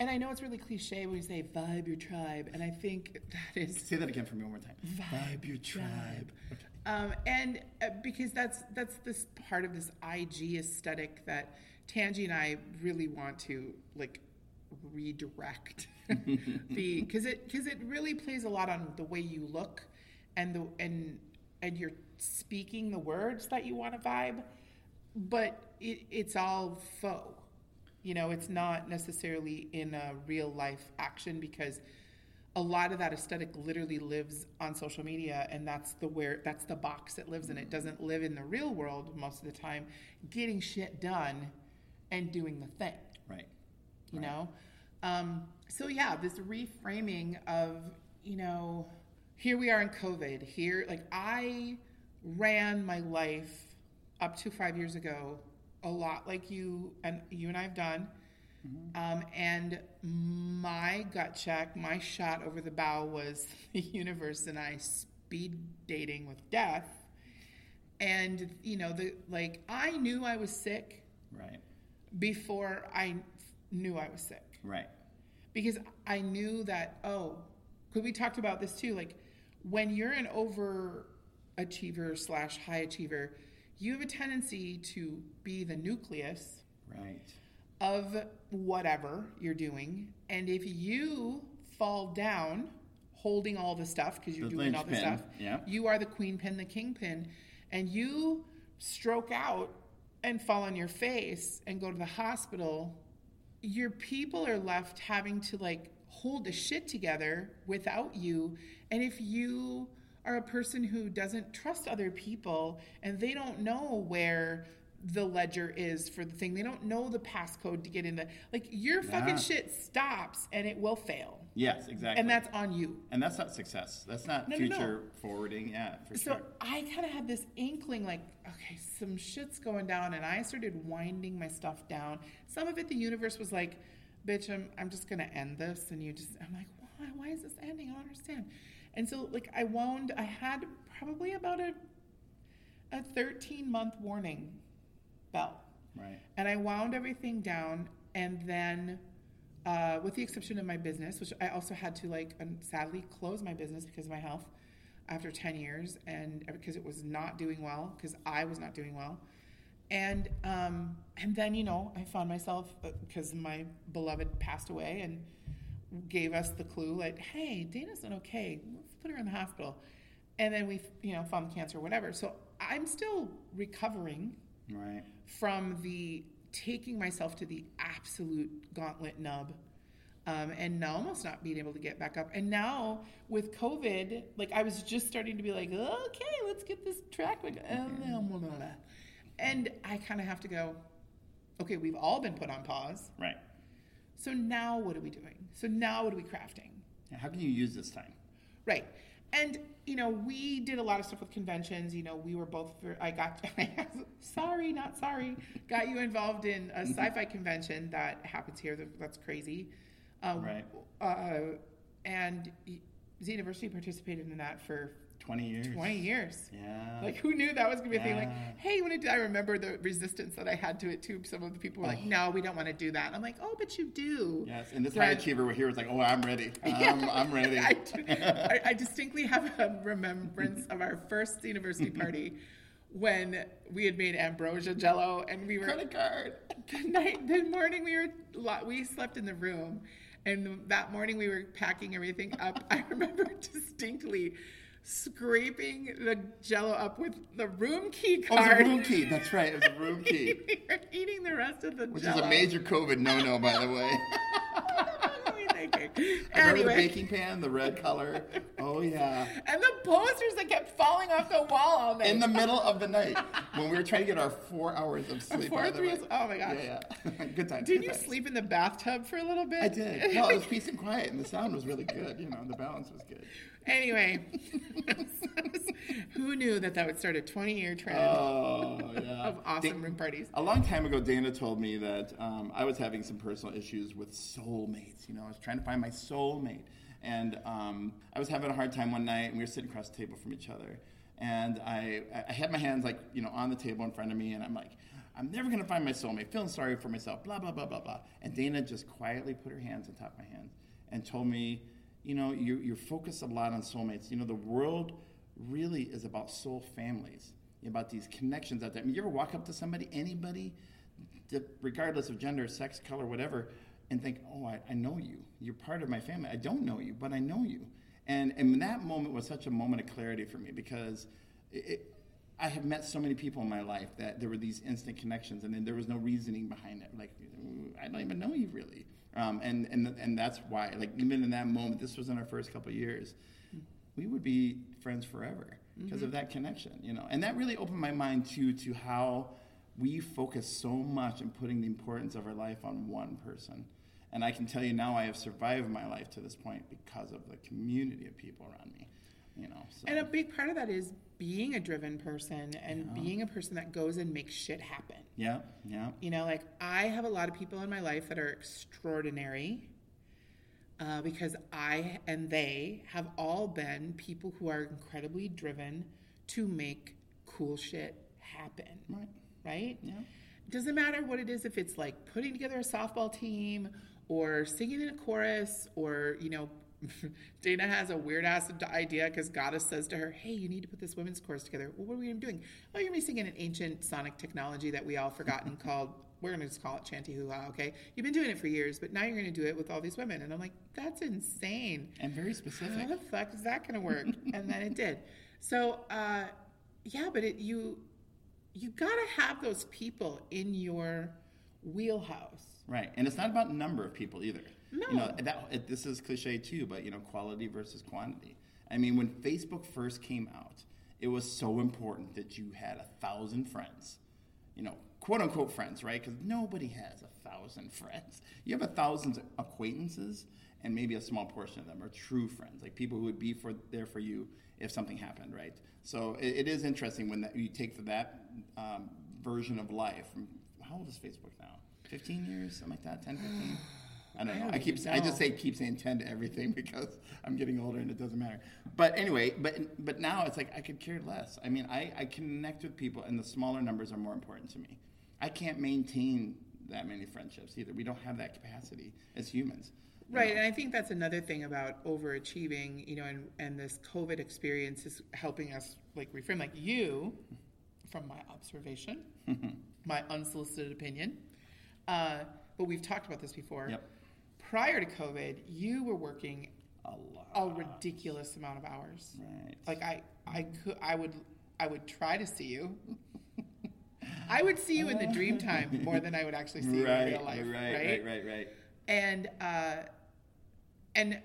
And I know it's really cliche when you say vibe your tribe, and I think that is Say that again for me one more time. Vibe your tribe. Um, and uh, because that's that's this part of this IG aesthetic that Tangee and I really want to like redirect [laughs] the because it because it really plays a lot on the way you look and the and and you're speaking the words that you want to vibe, but it, it's all faux. You know, it's not necessarily in a real life action because a lot of that aesthetic literally lives on social media and that's the where that's the box it lives in it. Doesn't live in the real world most of the time. Getting shit done and doing the thing. Right. you Right. know? Um, so yeah this reframing of you know here we are in covid. Here like i ran my life up to five years ago a lot like you and you and i've done um, and my gut check my shot over the bow was [laughs] the universe and i speed dating with death and you know the like i knew i was sick Right. before I knew I was sick Right. because I knew that oh, because we talked about this too. Like when you're an overachiever slash high achiever, you have a tendency to be the nucleus Right. Of whatever you're doing, and if you fall down holding all the stuff because you're The doing all the linchpin, stuff, yeah. you are the queen pin, the king pin, and you stroke out and fall on your face and go to the hospital, your people are left having to like hold the shit together without you. And if you are a person who doesn't trust other people and they don't know where the ledger is for the thing, they don't know the passcode to get in the like your fucking shit stops and it will fail. Yes, exactly. And that's on you. and that's not success. That's not No, no, no. future forwarding. Yeah, for So sure. I kind of had this inkling, like, okay, some shit's going down, and I started winding my stuff down. Some of it, the universe was like, "Bitch, I'm, I'm just gonna end this," and you just, I'm like, why? Why is this ending? I don't understand. And so, like, I wound. I had probably about a a 13 month warning bell, Right. and I wound everything down, and then. Uh, with the exception of my business, which I also had to like um, sadly close my business because of my health after 10 years and because it was not doing well because I was not doing well. And um, and then you know I found myself because my beloved passed away and gave us the clue like, hey, Dayna's not okay. Let's put her in the hospital. And then we you know found cancer or whatever. So I'm still recovering Right. from the taking myself to the absolute gauntlet nub um, and now almost not being able to get back up and now with covid like i was just starting to be like okay let's get this track back- and i kind of have to go okay we've all been put on pause Right. so now what are we doing so now what are we crafting How can you use this time? Right. And, you know, we did a lot of stuff with conventions. You know, we were both, I got, [laughs] sorry, not sorry, got you involved in a sci fi convention that happens here. That's crazy. Um, Right. Uh, and Z University participated in that for Twenty years. 20 years. Yeah. Like, who knew that was going to be a thing? Like, Yeah. hey, when did I remember the resistance that I had to it too? Some of the people were like, Oh. no, we don't want to do that. I'm like, oh, but you do. Yes, and this high achiever here was like, "Oh, I'm ready. [laughs] I'm, Yeah. I'm ready." I, do- [laughs] I, I distinctly have a remembrance of our first university [laughs] party when we had made ambrosia jello and we were Credit card. good night. The morning we were we slept in the room, and that morning we were packing everything up. I remember distinctly scraping the jello up with the room key card. Oh, it was a room key. That's right. It was a [laughs] room key, we were eating the rest of the which jello. is a major COVID no-no, by the way. [laughs] What were we thinking? I remember Anyway. the baking pan, the red color. Oh yeah. And the posters that kept falling off the wall all night. In the middle of the night when we were trying to get our four hours of sleep. Four, three oh my gosh. Yeah, yeah. [laughs] good time. Did good you times. sleep in the bathtub for a little bit? I did. No, it was peace and quiet, and the sound was really good. You know, the balance was good. Anyway, [laughs] Who knew that that would start a 20 year trend Oh, [laughs] yeah. of awesome room parties? A long time ago, Dayna told me that um, I was having some personal issues with soulmates. You know, I was trying to find my soulmate. And um, I was having a hard time one night, and we were sitting across the table from each other. And I, I had my hands like, you know, on the table in front of me, and I'm like, I'm never going to find my soulmate, feeling sorry for myself, blah, blah, blah, blah, blah. And Dayna just quietly put her hands on top of my hands and told me, you know, you're, you're focused a lot on soulmates. You know, the world really is about soul families, about these connections out there. I mean, you ever walk up to somebody, anybody, regardless of gender, sex, color, whatever, and think, oh, I, I know you. You're part of my family. I don't know you, but I know you. And, and that moment was such a moment of clarity for me because it, I have met so many people in my life that there were these instant connections, and then there was no reasoning behind it. Like, I don't even know you really. Um, and, and, and that's why, like, even in that moment, this was in our first couple of years, we would be friends forever because of that connection, you know. And that really opened my mind too to how we focus so much in putting the importance of our life on one person. And I can tell you now, I have survived my life to this point because of the community of people around me, you know. So. And a big part of that is being a driven person and being a person that goes and makes shit happen. yeah, yeah, You know, like I have a lot of people in my life that are extraordinary uh, because I and they have all been people who are incredibly driven to make cool shit happen. right, Right? yeah. Doesn't matter what it is, if it's like putting together a softball team or singing in a chorus or, you know, [laughs] Dayna has a weird ass idea because Goddess says to her, Hey, you need to put this women's course together. Well, what are we be doing? Oh, you're be singing an ancient sonic technology that we all forgotten [laughs] called, we're gonna just call it Chanty Hula, okay? You've been doing it for years, but now you're gonna do it with all these women. And I'm like, That's insane. And very specific. How the fuck is that gonna work? [laughs] and then it did. So, uh, yeah, but it, you, you gotta have those people in your wheelhouse. Right, and it's not about number of people either. No. You know that this is cliche too, but you know quality versus quantity. I mean, when Facebook first came out, it was so important that you had a thousand friends. You know, quote unquote friends, right? Because nobody has a thousand friends. You have a thousand acquaintances, and maybe a small portion of them are true friends, like people who would be for there for you if something happened, right? So it, it is interesting when that, you take that um, version of life. How old is Facebook now? 15 years, something like that, 10, 15? I don't know. don't I keep even I just say keep saying 10 to everything [laughs] because I'm getting older and it doesn't matter. But anyway, but but now it's like I could care less. I mean, I, I connect with people and the smaller numbers are more important to me. I can't maintain that many friendships either. We don't have that capacity as humans. Right, know. and I think that's another thing about overachieving, you know, and, and this COVID experience is helping us like reframe, like you, from my observation, [laughs] my unsolicited opinion. Uh, but we've talked about this before. Yep. Prior to COVID, you were working A lot. a ridiculous amount of hours. Right. Like I, I could, I would, I would try to see you. I would see you in the dream time more than I would actually see you in right, real life. right, right, right, right. and uh, and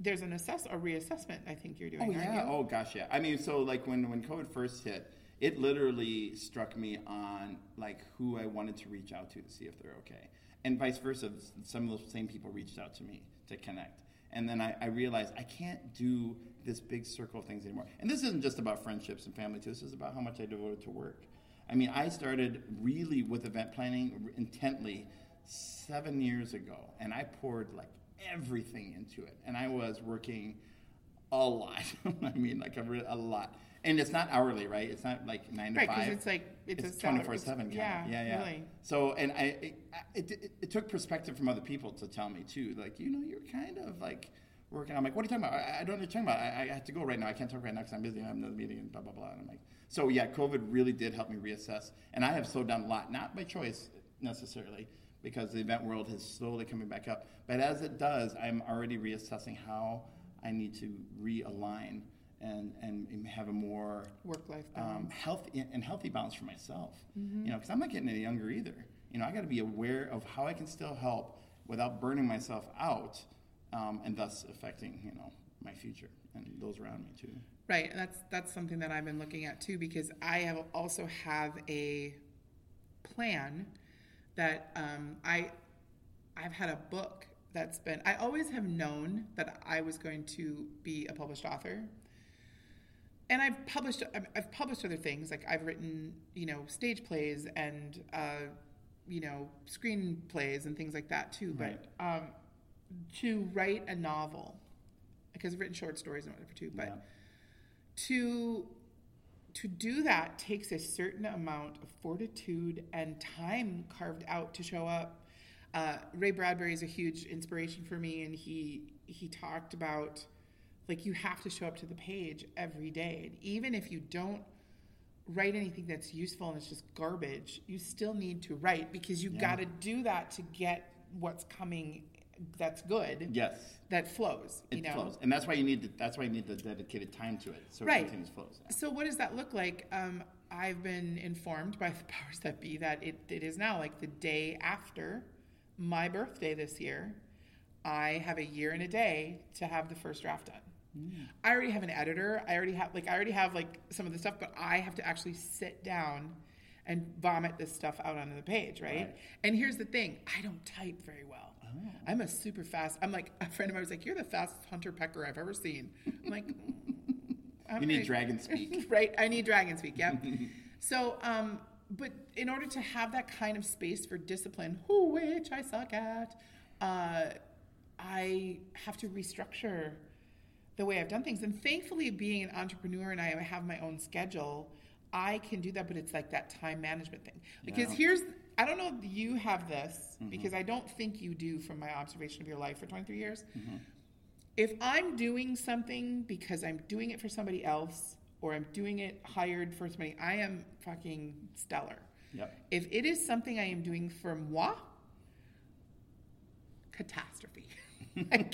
there's an assess a reassessment I think you're doing. Oh yeah. Oh gosh, yeah. I mean, so like when when COVID first hit, it literally struck me on like who I wanted to reach out to to see if they're okay, and vice versa. Some of those same people reached out to me to connect, and then I, I realized I can't do this big circle of things anymore. And this isn't just about friendships and family too. This is about how much I devoted to work. I mean, I started really with event planning intently seven years ago, and I poured like everything into it, and I was working a lot. [laughs] I mean, like a, a lot. And it's not hourly, right? It's not like nine to Right, five. it's like- it's it's twenty four seven. yeah, yeah, yeah. really. So, and I, it, it, it, it took perspective from other people to tell me too. Like, you know, you're kind of like working. I'm like, what are you talking about? I, I don't know what you're talking about. I, I have to go right now. I can't talk right now because I'm busy. I have another meeting and blah blah blah. And I'm like, so yeah, COVID really did help me reassess, and I have slowed down a lot, not by choice necessarily, because the event world is slowly coming back up. But as it does, I'm already reassessing how I need to realign and and have a more Work life um, balance. healthy and healthy balance for myself. You know, because I'm not getting any younger either. You know, I got to be aware of how I can still help without burning myself out, um, and thus affecting you know my future and those around me too. Right, and that's that's something that I've been looking at too because I have also have a plan that um, I I've had a book that's been I always have known that I was going to be a published author. And I've published I've- published other things like I've written you know stage plays and uh, you know screenplays and things like that too. But um, to write a novel, because I've written short stories and whatever too, but Yeah. to to do that takes a certain amount of fortitude and time carved out to show up. Uh, Ray Bradbury is a huge inspiration for me, and he he talked about like you have to show up to the page every day, and even if you don't write anything that's useful and it's just garbage, you still need to write because you Yeah. got to do that to get what's coming that's good Yes. that flows. You It know, flows, and that's why you need. The, that's why you need the dedicated time to it, so Right. it continues flows. So what does that look like? Um, I've been informed by [laughs] the powers that be that it, it is now like the day after my birthday this year. I have a year and a day to have the first draft done. I already have an editor. I already have like I already have like some of the stuff, but I have to actually sit down and vomit this stuff out onto the page, right? Right. And here's the thing: I don't type very well. I'm a super fast. I'm like a friend of mine was like, "You're the fastest hunter pecker I've ever seen." I'm like, [laughs] I'm You need dragon [laughs] speak. right? I need dragon speak. Yep. [laughs] so, um, but in order to have that kind of space for discipline, who which I suck at, uh, I have to restructure the way I've done things. And thankfully, being an entrepreneur and I have my own schedule, I can do that. But it's like that time management thing. Because Yeah. here's, I don't know if you have this mm-hmm. because I don't think you do from my observation of your life for 23 years. Mm-hmm. If I'm doing something because I'm doing it for somebody else or I'm doing it hired for somebody, I am fucking stellar. Yep. If it is something I am doing for moi, catastrophe. [laughs] like,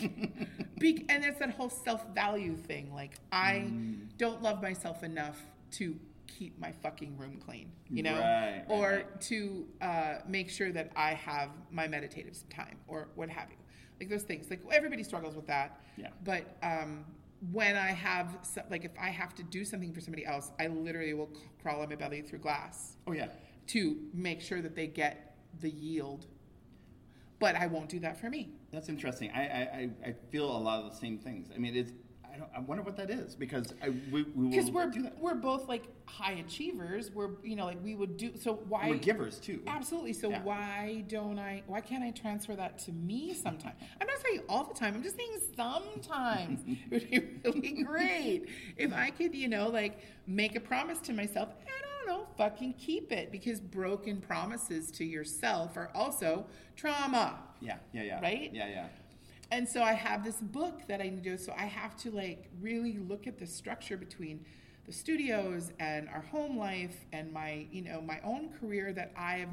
be, and it's that whole self value thing. Like, I don't love myself enough to keep my fucking room clean, you know? Right, or right. to uh, make sure that I have my meditative time or what have you. Like, those things. Like, everybody struggles with that. Yeah. But um, when I have, so, like, if I have to do something for somebody else, I literally will crawl on my belly through glass Oh yeah. to make sure that they get the yield. But I won't do that for me. That's interesting. I, I, I- feel a lot of the same things. I mean, it's. I, don't, I wonder what that is because I, we, we will we're do that. we're both like high achievers. We're you know like we would do so. Why We're givers too. Absolutely. So Yeah. why don't I? Why can't I transfer that to me sometime? I'm not saying all the time. I'm just saying sometimes [laughs] it would be really great if I could, you know, like make a promise to myself and I don't know, fucking keep it because broken promises to yourself are also trauma. Yeah, yeah, yeah. Right? Yeah, yeah. And so I have this book that I need to do. So I have to like really look at the structure between the studios and our home life and my, you know, my own career that I have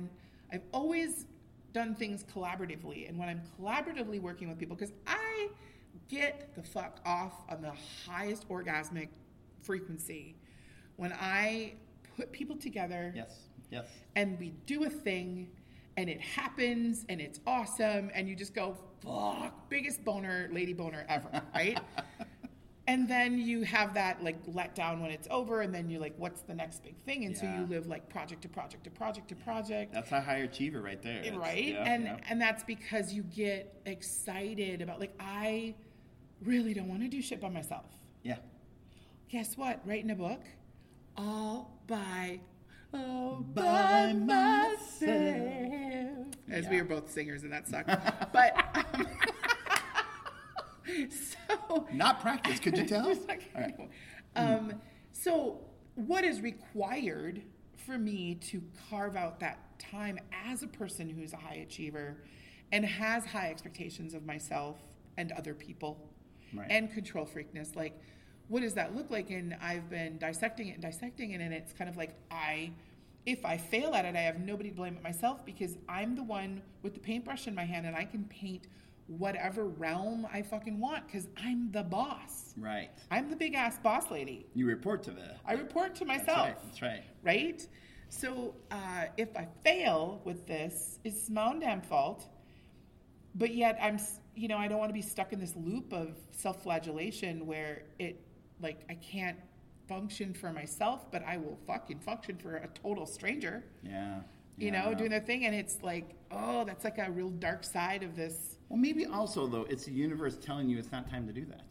I've always done things collaboratively. And when I'm collaboratively working with people, because I get the fuck off on the highest orgasmic frequency when I put people together. Yes, yes. and we do a thing and it happens and it's awesome and you just go fuck biggest boner lady boner ever [laughs] right? And then you have that like let down when it's over and then you're like what's the next big thing? And so you live like project to project to project to project. That's a high achiever right there. Right? yeah, and yeah. and that's because you get excited about like i really don't want to do shit by myself. Yeah. guess what? Writing a book all by all By by myself as we Yeah. were both singers and that sucked [laughs] but um, [laughs] so Not practice, could you tell? [laughs] Just like- All right. um, so what is required for me to carve out that time as a person who's a high achiever and has high expectations of myself and other people Right. and control freakness like what does that look like and i've been dissecting it and dissecting it and it's kind of like i if i fail at it i have nobody to blame but myself because i'm the one with the paintbrush in my hand and i can paint whatever realm i fucking want because i'm the boss Right. I'm the big ass boss lady. You report to the. I report to That's myself, right. That's right. right? So uh, if I fail with this, it's my own damn fault. But yet I'm, you know, I don't want to be stuck in this loop of self-flagellation where it, like, I can't function for myself, but I will fucking function for a total stranger. Yeah. You yeah. know, doing their thing, and it's like, oh, that's like a real dark side of this. Well, maybe also though, it's the universe telling you it's not time to do that.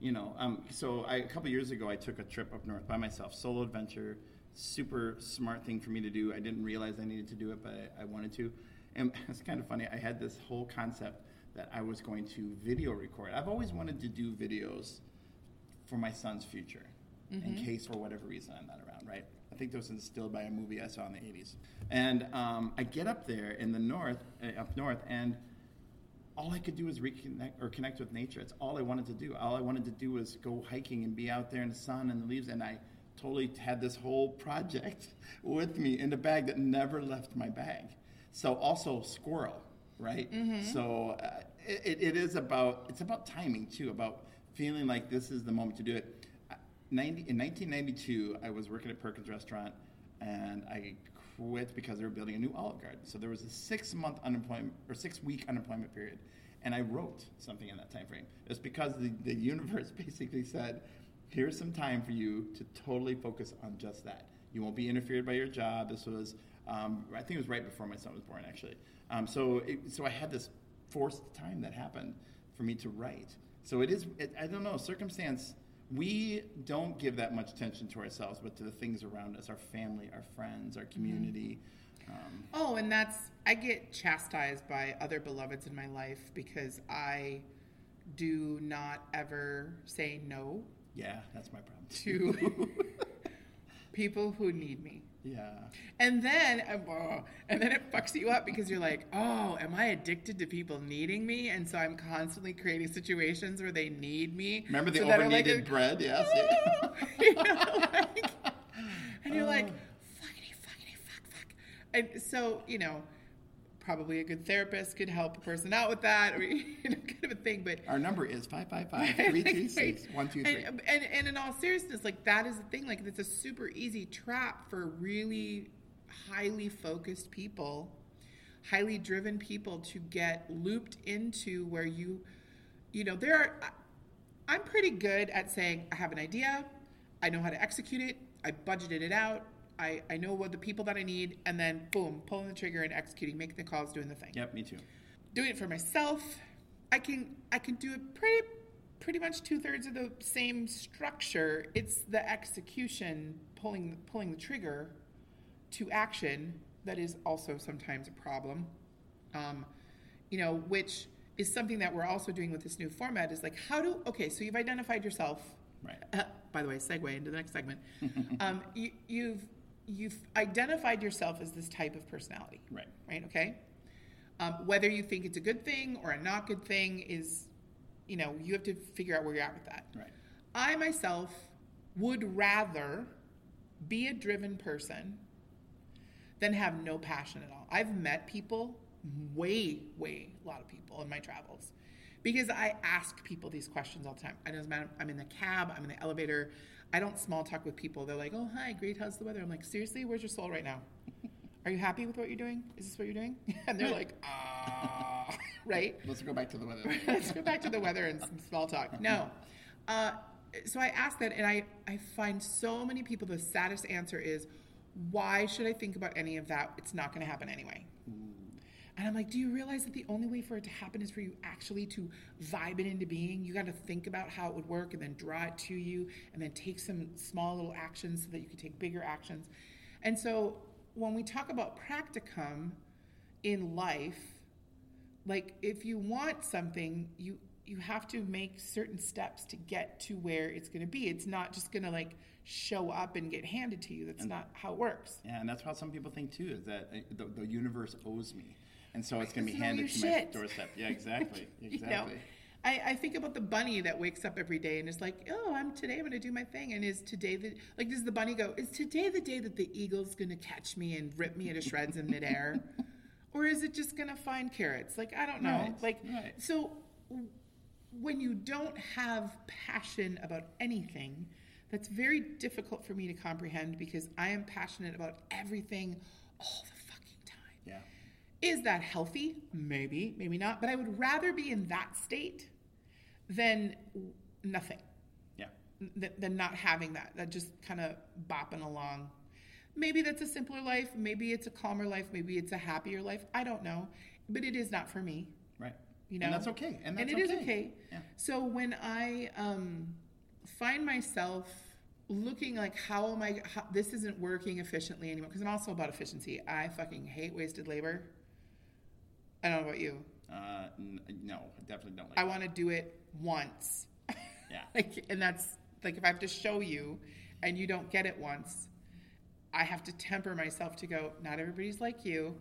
You know, um, so I, a couple years ago, I took a trip up north by myself, solo adventure, super smart thing for me to do. I didn't realize I needed to do it, but I, I wanted to. And [laughs] it's kind of funny. I had this whole concept that I was going to video record. I've always wanted to do videos for my son's future, in case for whatever reason I'm not around, right? I think that was instilled by a movie I saw in the 80s. And um, I get up there in the north, uh, up north, and all I could do was reconnect or connect with nature. It's all I wanted to do. All I wanted to do was go hiking and be out there in the sun and the leaves. And I totally had this whole project [laughs] with me in the bag that never left my bag. So also squirrel, right? So uh, it, it is about it's about timing too. About feeling like this is the moment to do it. Uh, 90, in 1992, I was working at Perkins Restaurant, and I quit because they were building a new Olive Garden. So there was a six month unemployment or six week unemployment period, and I wrote something in that time frame. It's because the, the universe [laughs] basically said, "Here's some time for you to totally focus on just that. You won't be interfered by your job." This was, um, I think, it was right before my son was born, actually. Um, so, it, so I had this forced time that happened for me to write. So it is. It, I don't know. Circumstance we don't give that much attention to ourselves, but to the things around us, our family, our friends, our community. Um, Oh, and that's I get chastised by other beloveds in my life because I do not ever say no yeah, that's my problem. to [laughs] people who need me. Yeah, And then, uh, and then it fucks you up because you're like, oh, am I addicted to people needing me? And so I'm constantly creating situations where they need me. remember the so over are like bread? Yes. [laughs] You know, like- and you're like, Oh. [laughs] fuckity, fuckity, fuck, fuck. And so, you know, probably a good therapist could help a person out with that, or [laughs] you know, kind of a thing. But Our number is 555 [laughs] 326 123. and, and, and in all seriousness, like that is the thing. Like it's a super easy trap for really highly focused people, highly driven people to get looped into where you, you know, there are. I'm pretty good at saying I have an idea, I know how to execute it, I budgeted it out. I, I know what the people that I need, and then boom, pulling the trigger and executing, making the calls, doing the thing Yep, me too. doing it for myself i can i can do it pretty pretty much two-thirds of the same structure it's the execution pulling pulling the trigger to action that is also sometimes a problem um, you know which is something that we're also doing with this new format is like how do okay so you've identified yourself Right. uh, by the way, segue into the next segment. [laughs] um, you, you've you've identified yourself as this type of personality, Right. Right. Okay. Um, whether you think it's a good thing or a not good thing is, you know, you have to figure out where you're at with that. Right. I myself would rather be a driven person than have no passion at all. I've met people, way, way, a lot of people in my travels, because I ask people these questions all the time. It doesn't matter. I'm in the cab, I'm in the elevator. I don't small talk with people. They're like, "Oh, hi, great. How's the weather?" I'm like, "Seriously, where's your soul right now? Are you happy with what you're doing? Is this what you're doing?" [laughs] And they're like, "Ah, [laughs] right." Let's go back to the weather. [laughs] Let's go back to the weather and some small talk. No. Uh, so I ask that, and I, I find so many people the saddest answer is, why should I think about any of that? It's not going to happen anyway. And I'm like, do you realize that the only way for it to happen is for you actually to vibe it into being? You got to think about how it would work and then draw it to you and then take some small little actions so that you can take bigger actions. And so when we talk about practicum in life, like if you want something you you have to make certain steps to get to where it's going to be it's not just going to like show up and get handed to you that's not how it works Yeah, and that's how some people think too, is that uh, the, the universe owes me. And so it's going to be handed to my shit. doorstep. Yeah, [laughs] exactly. [laughs] you know Exactly. I, I think about the bunny that wakes up every day and is like oh i'm today i'm going to do my thing and is today the like does the bunny go is today the day that the eagle's going to catch me and rip me into shreds in midair [laughs] or is it just going to find carrots like i don't know Right, like right. so when you don't have passion about anything that's very difficult for me to comprehend because i am passionate about everything all the fucking time Yeah. Is that healthy? Maybe, maybe not. But I would rather be in that state than nothing, Yeah. than, than not having that, that just kind of bopping along. Maybe that's a simpler life. Maybe it's a calmer life. Maybe it's a happier life. I don't know. But it is not for me. Right. You know, And that's okay. And that's it. And it is okay. okay. Yeah. So when I um, find myself looking like, how am I? How, this isn't working efficiently anymore. Because I'm also about efficiency. I fucking hate wasted labor. I don't know about you. Uh, n- no, I definitely don't like I want to do it once. Yeah. [laughs] like, and that's like if I have to show you, and you don't get it once, I have to temper myself to go. Not everybody's like you,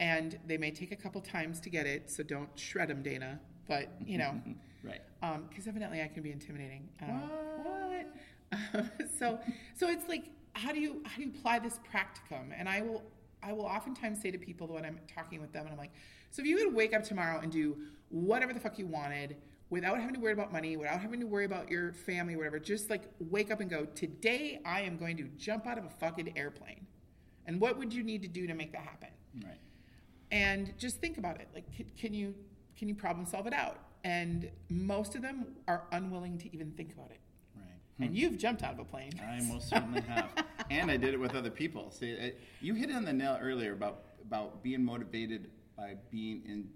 and they may take a couple times to get it. So don't shred them, Dayna. But you know. [laughs] Right. because evidently I can be intimidating. Um, what? Um, [laughs] so, so it's like, how do you how do you apply this practicum? And I will I will oftentimes say to people when I'm talking with them, and I'm like, so if you could wake up tomorrow and do whatever the fuck you wanted without having to worry about money, without having to worry about your family, whatever, just like wake up and go, today I am going to jump out of a fucking airplane. And what would you need to do to make that happen? Right. and just think about it like can, can you can you problem solve it out and most of them are unwilling to even think about it. And you've jumped out of a plane I most certainly have, and I did it with other people. See, you hit it on the nail earlier about about being motivated by being in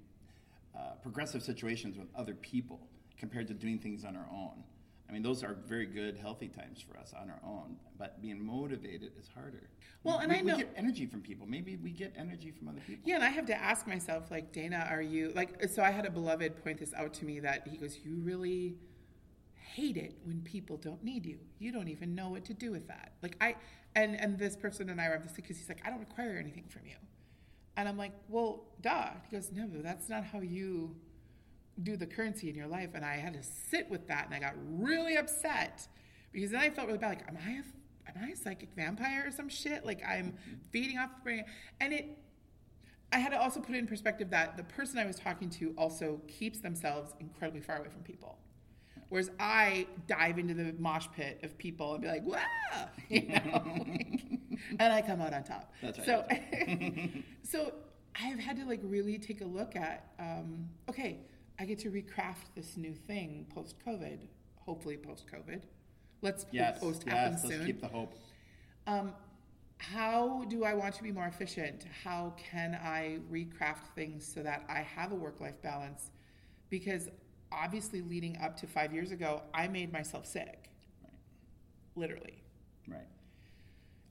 uh, progressive situations with other people compared to doing things on our own. I mean, those are very good, healthy times for us on our own. But being motivated is harder. Well, and we, I know- we get energy from people. Maybe we get energy from other people. yeah and i have to ask myself like Dayna are you like so i had a beloved point this out to me that he goes you really hate it when people don't need you. You don't even know what to do with that. Like i and and this person and i were obviously because he's like i don't require anything from you. And i'm like well duh. He goes no that's not how you do the currency in your life. And i had to sit with that and i got really upset because then i felt really bad like am i a am i a psychic vampire or some shit? Like i'm feeding off the brain. And it i had to also put it in perspective that the person i was talking to also keeps themselves incredibly far away from people Whereas I dive into the mosh pit of people and be like, "Wow," [laughs] you know, like, and I come out on top. That's right, So, [laughs] so I've had to like really take a look at. Um, okay, I get to recraft this new thing post COVID. Hopefully, post COVID. Let's Yes. post yes. Let's soon. keep the hope. Um, how do I want to be more efficient? How can I recraft things so that I have a work life balance? Because obviously, leading up to five years ago, I made myself sick. Literally. Right.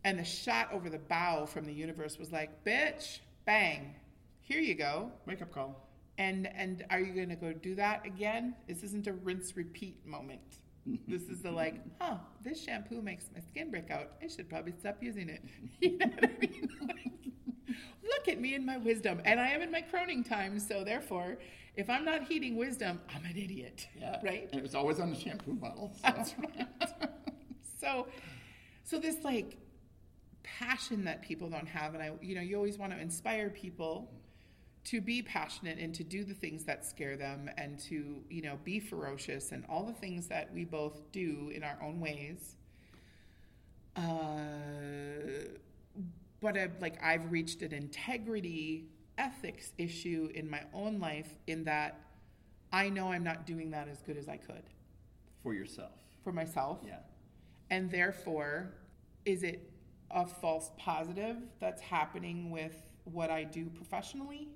And the shot over the bow from the universe was like, bitch, bang, here you go. Wake up call. And and are you gonna go do that again? This isn't a rinse repeat moment. [laughs] This is the like, huh, this shampoo makes my skin break out. I should probably stop using it. [laughs] You know what I mean? [laughs] Look at me in my wisdom. And I am in my croning time, so therefore, if I'm not heeding wisdom, I'm an idiot. Yeah. Right? And it was always on the shampoo bottle. So. [laughs] That's right. so, so this like passion that people don't have, and I, you know, you always want to inspire people to be passionate and to do the things that scare them, and to you know be ferocious and all the things that we both do in our own ways. Uh, but I've, like I've reached an integrity ethics issue in my own life in that I know I'm not doing that as good as I could For yourself. for myself. Yeah. And therefore, is it a false positive that's happening with what I do professionally?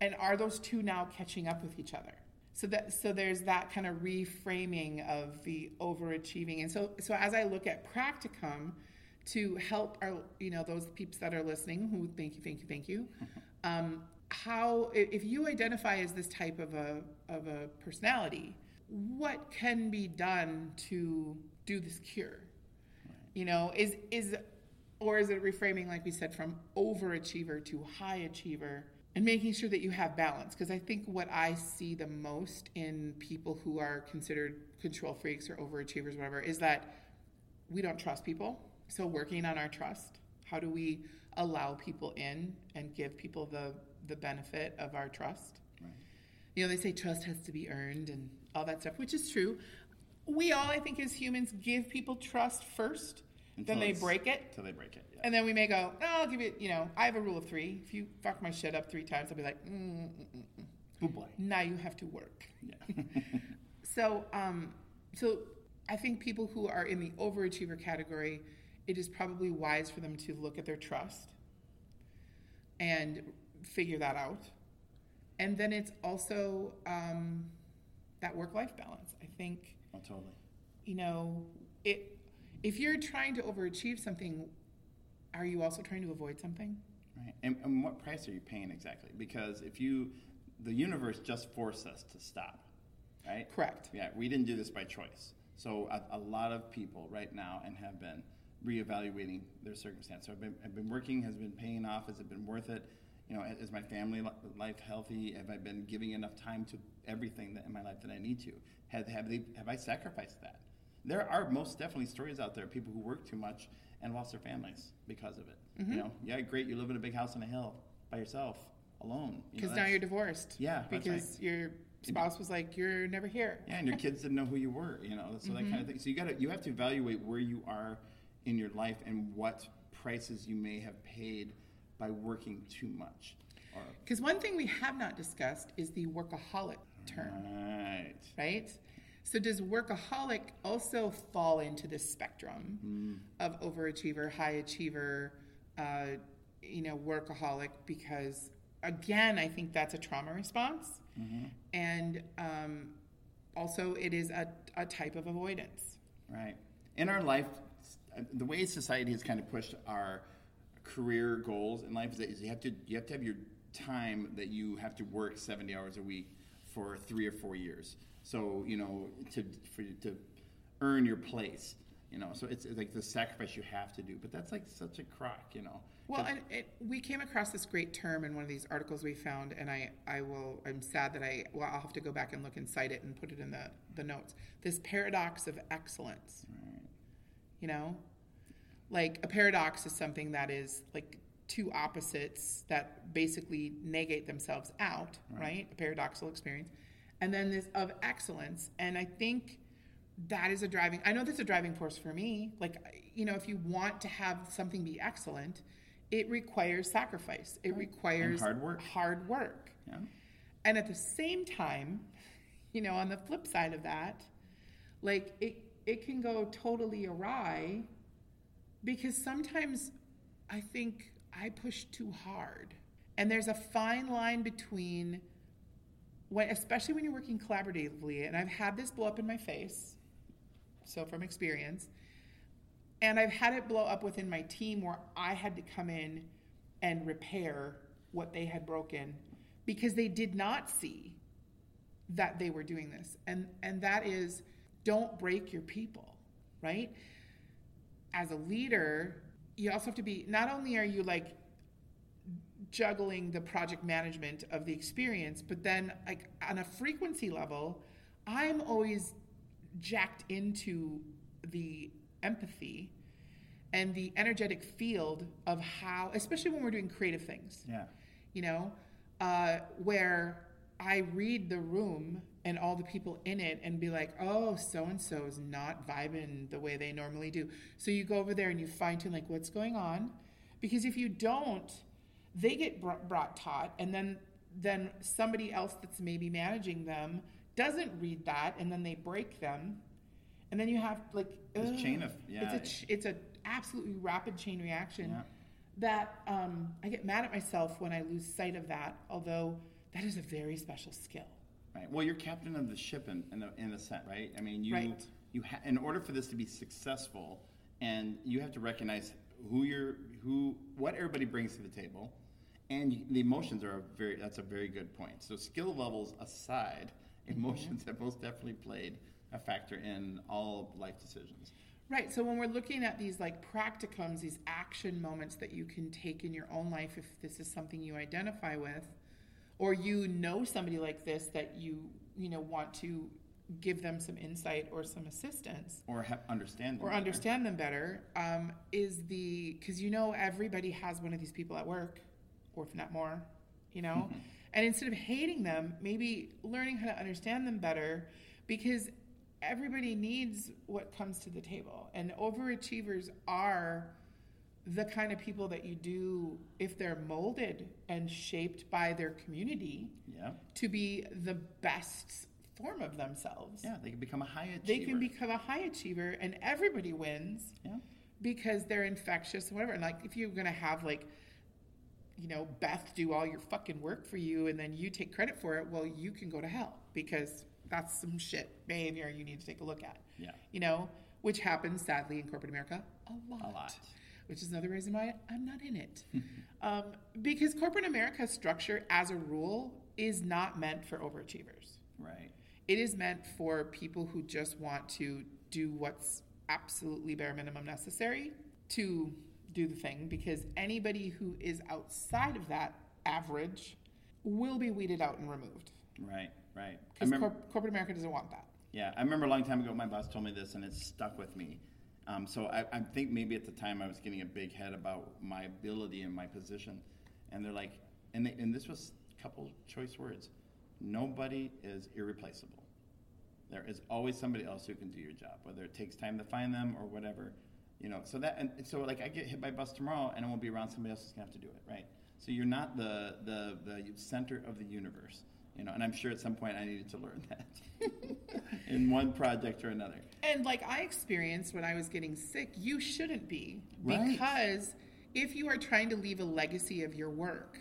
And are those two now catching up with each other? So that so there's that kind of reframing of the overachieving. And so so as I look at practicum to help our you know those peeps that are listening who thank you thank you thank you [laughs] um, how if you identify as this type of a of a personality what can be done to do this cure? You know is is or is it reframing like we said from overachiever to high achiever and making sure that you have balance? Because i think what i see the most in people who are considered control freaks or overachievers whatever is that we don't trust people. So working on our trust how do we allow people in and give people the the benefit of our trust Right. you know they say trust has to be earned and all that stuff which is true we all i think as humans give people trust first Until then they break it Until they break it. Yeah. and then we may go no i'll give it you know i have a rule of three if you fuck my shit up three times i'll be like mm, mm, mm, mm. oh boy. now you have to work Yeah. [laughs] [laughs] so, um, so I think people who are in the overachiever category, it is probably wise for them to look at their trust and figure that out. and then it's also um, that work life balance. I think Oh, totally. you know it. If you're trying to overachieve something, are you also trying to avoid something? Right. And, and what price are you paying exactly? Because if you, the universe just forced us to stop, right? Correct. Yeah, we didn't do this by choice. So a, a lot of people right now and have been reevaluating their circumstance. So I've been, I've been working, has been paying off, has it been worth it? You know, is my family life healthy? Have I been giving enough time to everything that in my life that I need to? Have, have, they, have I sacrificed that? There are most definitely stories out there of people who work too much and lost their families because of it. Mm-hmm. You know, yeah, great, you live in a big house on a hill by yourself, alone. You Because now you're divorced. Yeah, that's right. Because your spouse was like, "You're never here." yeah, and your kids didn't know who you were, you know, so that Mm-hmm. kind of thing. So you got to you have to evaluate where you are in your life and what prices you may have paid by working too much. Because one thing we have not discussed is the workaholic term, right, right? So does workaholic also fall into this spectrum Hmm. of overachiever, high achiever, uh, you know, workaholic? Because again, I think that's a trauma response, Mm-hmm. and um, also it is a, a type of avoidance. right. In our life, the way society has kind of pushed our career goals in life is that you have to you have to have your time that you have to work 70 hours a week for three or four years. So you know to for you to earn your place. You know, so it's, it's like the sacrifice you have to do, but that's like such a crock, you know. Well, and it, we came across this great term in one of these articles we found, and I, I will, I'm sad that I, well, I'll have to go back and look and cite it and put it in the, the notes. This paradox of excellence, Right. You know? Like, a paradox is something that is like two opposites that basically negate themselves out, right? A paradoxical experience. And then this of excellence. And I think that is a driving, I know that's a driving force for me. Like, you know, if you want to have something be excellent, it requires sacrifice, it requires hard work. Hard work. Yeah. And at the same time, you know, on the flip side of that, like it it can go totally awry because sometimes I think I push too hard. And there's a fine line between when especially when you're working collaboratively and I've had this blow up in my face. So from experience, and I've had it blow up within my team where I had to come in and repair what they had broken because they did not see that they were doing this. And and that is don't break your people, right? As a leader, you also have to be not only are you like juggling the project management of the experience, but then like on a frequency level, I'm always jacked into the empathy and the energetic field of how, especially when we're doing creative things, Yeah. you know, uh, where I read the room and all the people in it and be like, oh, so and so is not vibing the way they normally do. So you go over there and you fine tune, like, what's going on? Because if you don't, they get br- brought taught, and then then somebody else that's maybe managing them doesn't read that, and then they break them, and then you have like This chain of- yeah. It's a it's a absolutely rapid chain reaction Yeah. that um, I get mad at myself when I lose sight of that. Although that is a very special skill. Right. Well, you're captain of the ship in in a, in a set, right? I mean, you Right. you ha- in order for this to be successful, and you have to recognize who you're who what everybody brings to the table, and you, the emotions are a very that's a very good point. So skill levels aside, [laughs] emotions have most definitely played a factor in all life decisions. Right. So when we're looking at these like practicums, these action moments that you can take in your own life, if this is something you identify with, or you know somebody like this that you you know want to give them some insight or some assistance Or ha- understand them or better. understand them better, um, is the because you know everybody has one of these people at work, or if not more, you know. And instead of hating them, maybe learning how to understand them better, because everybody needs what comes to the table. And overachievers are the kind of people that you do if they're molded and shaped by their community Yeah. to be the best form of themselves. Yeah, they can become a high achiever. They can become a high achiever and everybody wins Yeah. because they're infectious and whatever. And like if you're gonna have like you know, Beth do all your fucking work for you and then you take credit for it, well, you can go to hell because that's some shit behavior you need to take a look at. Yeah. You know, which happens sadly in corporate America a lot. A lot. Which is another reason why I'm not in it. [laughs] um, because corporate America's structure, as a rule, is not meant for overachievers. Right. It is meant for people who just want to do what's absolutely bare minimum necessary to do the thing because anybody who is outside of that average will be weeded out and removed Right. Right. Because remember. corp- corporate America doesn't want that. Yeah, I remember a long time ago, my boss told me this, and it stuck with me. Um, so I, I think maybe at the time I was getting a big head about my ability and my position, and they're like, and they, and this was a couple choice words: nobody is irreplaceable. There is always somebody else who can do your job, whether it takes time to find them or whatever. You know, so that and so like I get hit by a bus tomorrow, and I won't be around. Somebody else is gonna have to do it, right? So you're not the the the center of the universe. You know, and I'm sure at some point I needed to learn that [laughs] in one project or another. And like I experienced when I was getting sick, you shouldn't be Right. because if you are trying to leave a legacy of your work,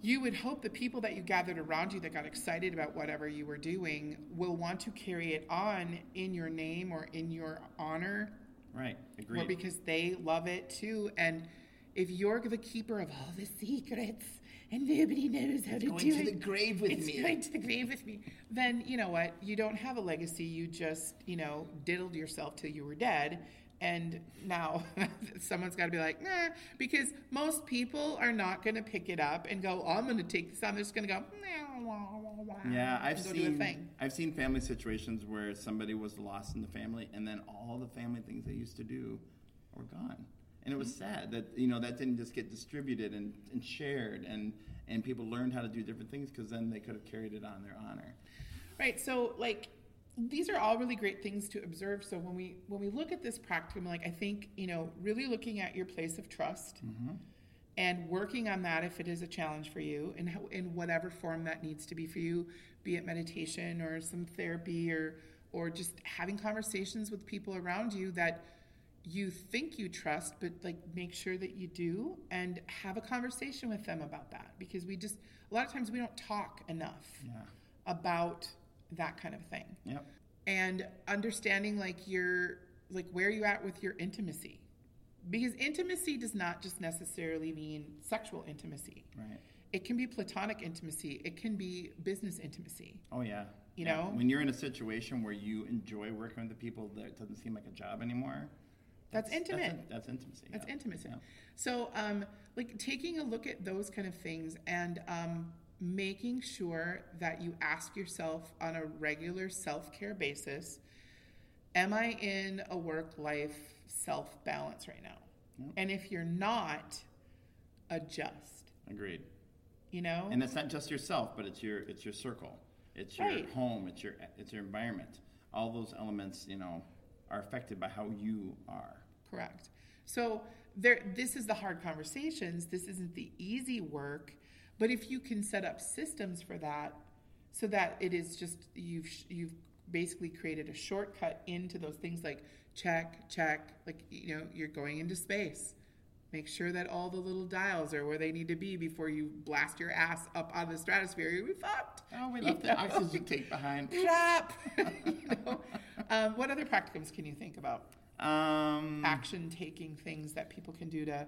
you would hope the people that you gathered around you that got excited about whatever you were doing will want to carry it on in your name or in your honor Right, or because they love it too. And if you're the keeper of all the secrets and nobody knows how to going do to it, the grave with it's me. going to the grave with me. Then you know what? You don't have a legacy. You just you know diddled yourself till you were dead. And now [laughs] someone's got to be like, nah, because most people are not going to pick it up and go, oh, I'm going to take this on. They're just going to go, "Meow, wah, wah, wah," Yeah, I've and go do their seen thing. I've seen family situations where somebody was lost in the family, and then all the family things they used to do were gone, and it was Mm-hmm. sad that you know that didn't just get distributed and, and shared, and and people learned how to do different things because then they could have carried it on their honor. Right. So like these are all really great things to observe. So when we when we look at this practicum, like I think, you know, really looking at your place of trust and working on that if it is a challenge for you and how, in whatever form that needs to be for you, be it meditation or some therapy or or just having conversations with people around you that you think you trust but like make sure that you do and have a conversation with them about that because we just a lot of times we don't talk enough Yeah. about that kind of thing Yep. and understanding like your like where you at with your intimacy because intimacy does not just necessarily mean sexual intimacy Right. it can be platonic intimacy it can be business intimacy Oh yeah. You Yeah. know? when you're in a situation where you enjoy working with the people that doesn't seem like a job anymore. That's intimate. That's, that's intimacy. That's yeah. intimacy. Yeah. So, um, like taking a look at those kind of things and um, making sure that you ask yourself on a regular self care basis Am I in a work life self balance right now? Yep. And if you're not, adjust. Agreed. You know? And it's not just yourself, but it's your it's your circle, it's your Right. home, it's your it's your environment. All those elements, you know, are affected by how you are. Correct. So there this is the hard conversations. This isn't the easy work, but if you can set up systems for that so that it is just you've you've basically created a shortcut into those things like check, check, like you know, you're going into space. Make sure that all the little dials are where they need to be before you blast your ass up out of the stratosphere. You'll fucked. Oh, we You left the know? oxygen tank behind. [laughs] Crap. [laughs] you know? Um, what other practicums can you think about? Um, action taking things that people can do to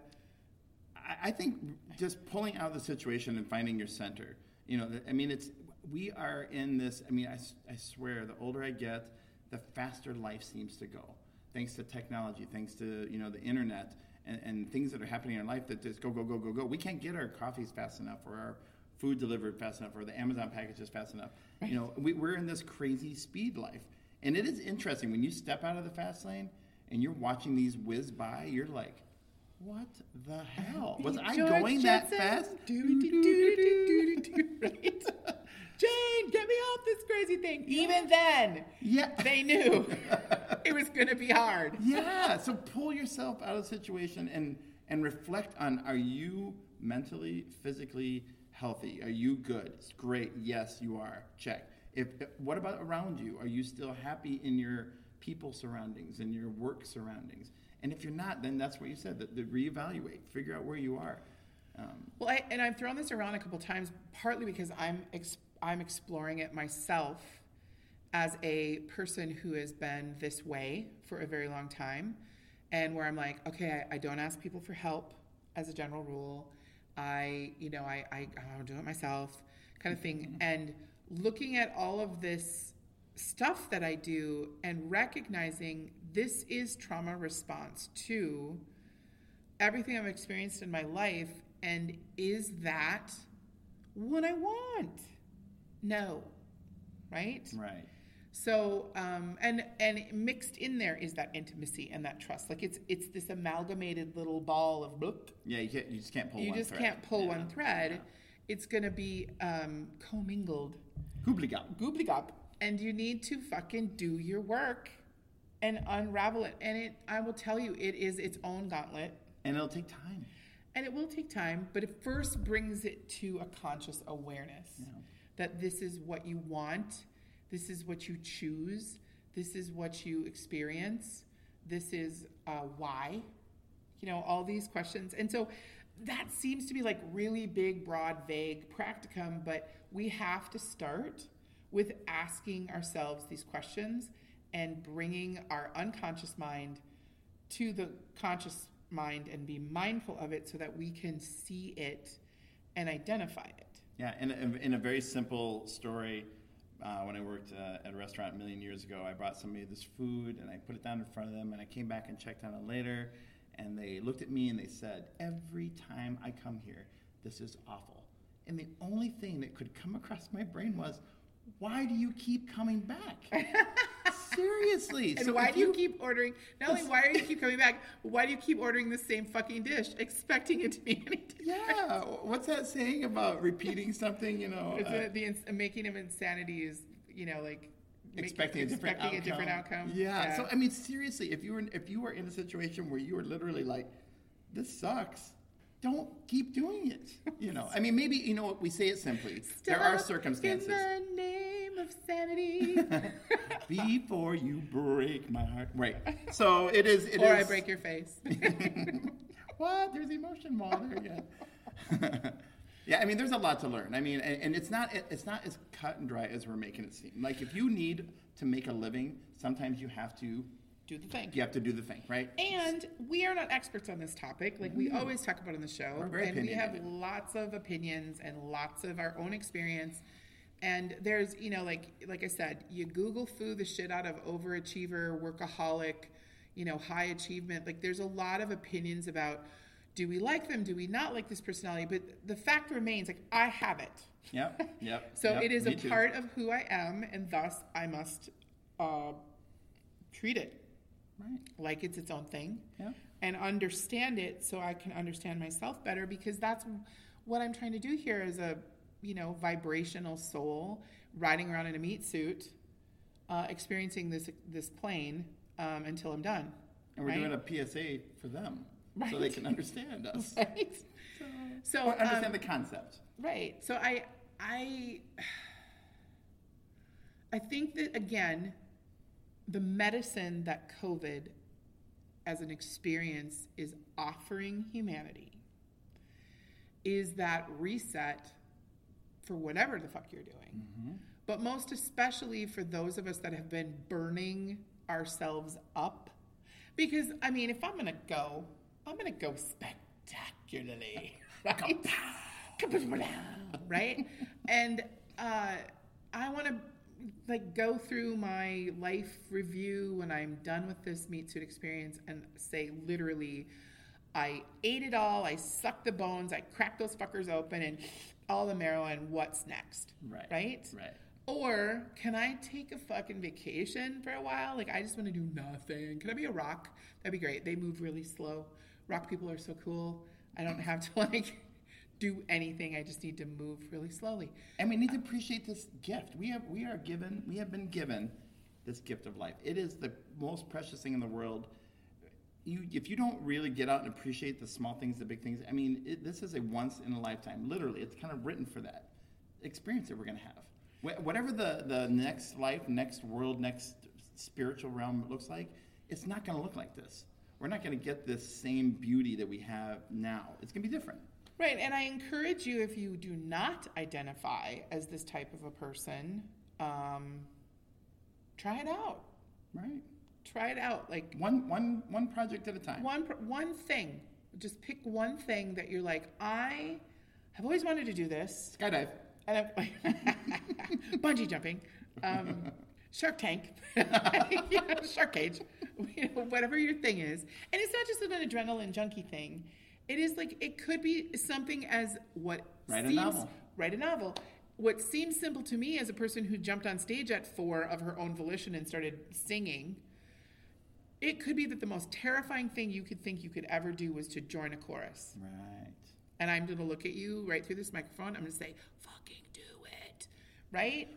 I, I think just pulling out of the situation and finding your center. You know, I mean, it's we are in this. I mean, I swear, the older I get, the faster life seems to go. Thanks to technology, thanks to you know the internet and, and things that are happening in our life that just go go go go go. We can't get our coffees fast enough or our food delivered fast enough or the Amazon packages fast enough. You know, we, we're in this crazy speed life, and it is interesting when you step out of the fast lane and you're watching these whiz by. You're like, what the hell? Was I George going that Jetson. fast? Doo-doo-doo-doo-doo-doo-doo, right? [laughs] Jane, get me off this crazy thing. Even then, Yeah. they knew [laughs] it was going to be hard. yeah. So pull yourself out of the situation and and reflect on: Are you mentally, physically healthy? Are you good? It's great. Yes, you are. Check. If what about around you? Are you still happy in your people surroundings and your work surroundings? And if you're not, then that's what you said. That, that reevaluate, figure out where you are. Um, Well, I, and I've thrown this around a couple times, partly because I'm ex- I'm exploring it myself as a person who has been this way for a very long time, and where I'm like, okay, I, I don't ask people for help as a general rule. I, you know, I, I I'll do it myself, kind of thing. And looking at all of this stuff that I do and recognizing this is trauma response to everything I've experienced in my life, and is that what I want? No, right? right. So, um, and and mixed in there is that intimacy and that trust. Like it's it's this amalgamated little ball of bloop. Yeah, you, can't, you just can't pull You just thread. can't pull Yeah. one thread. It's going to be um, commingled, Hoobligop. goobly and you need to fucking do your work and unravel it. And it, I will tell you, it is its own gauntlet. And it'll take time. And it will take time, but it first brings it to a conscious awareness that this is what you want, this is what you choose, this is what you experience, this is uh, why. You know, all these questions. And so that seems to be like really big, broad, vague practicum, but we have to start with asking ourselves these questions and bringing our unconscious mind to the conscious mind and be mindful of it so that we can see it and identify it. Yeah, in a, in a very simple story, uh, when I worked uh, at a restaurant a million years ago, I brought somebody this food and I put it down in front of them, and I came back and checked on it later, and they looked at me and they said, "Every time I come here, this is awful." And the only thing that could come across my brain was, "Why do you keep coming back?" [laughs] Seriously. And So why do you keep ordering? Not only why do you keep coming back, but why do you keep ordering the same fucking dish, expecting it to be any different? Yeah, what's that saying about repeating something? You know, It's uh, the ins- making of insanity is, you know, like make- expecting a different expecting outcome. a different outcome. Yeah. So I mean, seriously, if you were if you were in a situation where you were literally like, "This sucks," don't keep doing it. You know. I mean, maybe you know what we say it simply. there are circumstances. In the name of sanity. [laughs] Before you break my heart, right? [laughs] So it is. It or I break your face. [laughs] what? There's emotion wall there again. Yeah, I mean, there's a lot to learn. I mean, and, and it's not it's not as cut and dry as we're making it seem. Like if you need to make a living, sometimes you have to Do the thing. you have to do the thing, right? And we are not experts on this topic, like we always talk about on the show. And we have lots of opinions and lots of our own experience. And there's, you know, like like I said, you Google foo the shit out of overachiever, workaholic, you know, high achievement. Like there's a lot of opinions about do we like them, do we not like this personality? But the fact remains, like I have it. Yep, [laughs] yep. So yep, it is a too. part of who I am, and thus I must uh, treat it Right. like it's its own thing Yeah. and understand it so I can understand myself better because that's what I'm trying to do here as a you know vibrational soul riding around in a meat suit uh, experiencing this this plane um, until I'm done And we're right? doing a PSA for them so they can understand us. [laughs] right so Or understand um, the concept. Right. So I I I think that again, the medicine that COVID as an experience is offering humanity is that reset for whatever the fuck you're doing. But most especially for those of us that have been burning ourselves up. Because I mean, if I'm gonna go, I'm gonna go spectacularly. [laughs] Right? right? And uh, I want to like go through my life review when I'm done with this meat suit experience and say literally, I ate it all. I sucked the bones. I cracked those fuckers open and all the marrow. And what's next? Right. Right. Right. Or can I take a fucking vacation for a while? Like I just want to do nothing. Can I be a rock? That'd be great. They move really slow. Rock people are so cool. I don't have to [laughs] like do anything. I just need to move really slowly. And we need to appreciate this gift. We have we are given we have been given this gift of life. It is the most precious thing in the world. You, if you don't really get out and appreciate the small things, the big things, I mean, it, this is a once in a lifetime. Literally, it's kind of written for that experience that we're going to have. Whatever the, the next life, next world, next spiritual realm looks like, it's not going to look like this. We're not going to get this same beauty that we have now. It's going to be different. Right, and I encourage you if you do not identify as this type of a person, um, try it out. Right. Try it out. Like One, one, one project at a time. one one thing. Just pick one thing that you're like, I have always wanted to do this. Skydive. And [laughs] bungee jumping, um, Shark Tank, [laughs] you know, Shark Cage, you know, whatever your thing is. And it's not just an adrenaline junkie thing. It is like it could be something as what Write a seems novel. write a novel. What seems simple to me as a person who jumped on stage at four of her own volition and started singing, it could be that the most terrifying thing you could think you could ever do was to join a chorus. Right. And I'm going to look at you right through this microphone. I'm going to say, fucking do it. Right?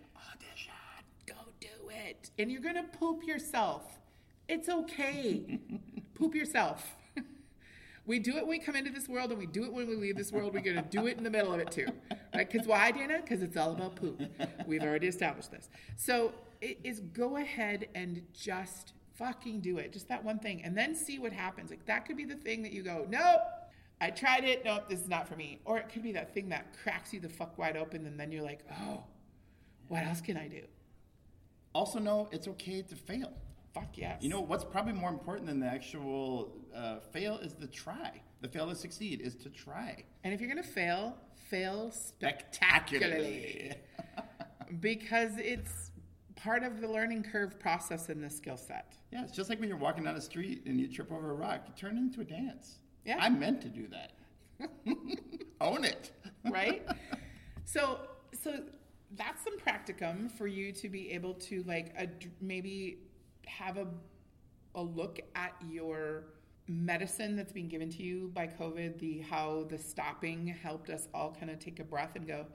Audition. Go do it. And you're going to poop yourself. It's okay. [laughs] poop yourself. [laughs] we do it when we come into this world and we do it when we leave this world. We're going to do it in the middle of it too. Right? Because why, Dayna? Because it's all about poop. We've already established this. So it is go ahead and just fucking do it. Just that one thing. And then see what happens. Like that could be the thing that you go, nope. I tried it. Nope, this is not for me. Or it could be that thing that cracks you the fuck wide open, and then you're like, oh, what else can I do? Also, know it's okay to fail. Fuck yes. You know what's probably more important than the actual uh, fail is the try. The fail to succeed is to try. and if you're gonna fail, fail Spectacularly. spectacularly, because it's part of the learning curve process in this skill set. Yeah, it's just like when you're walking down the street and you trip over a rock. You turn it into a dance. Yeah. I meant to do that. [laughs] Own it. right? [laughs] so so that's some practicum for you to be able to like ad- maybe have a a look at your medicine that's being given to you by COVID, the how the stopping helped us all kind of take a breath and go,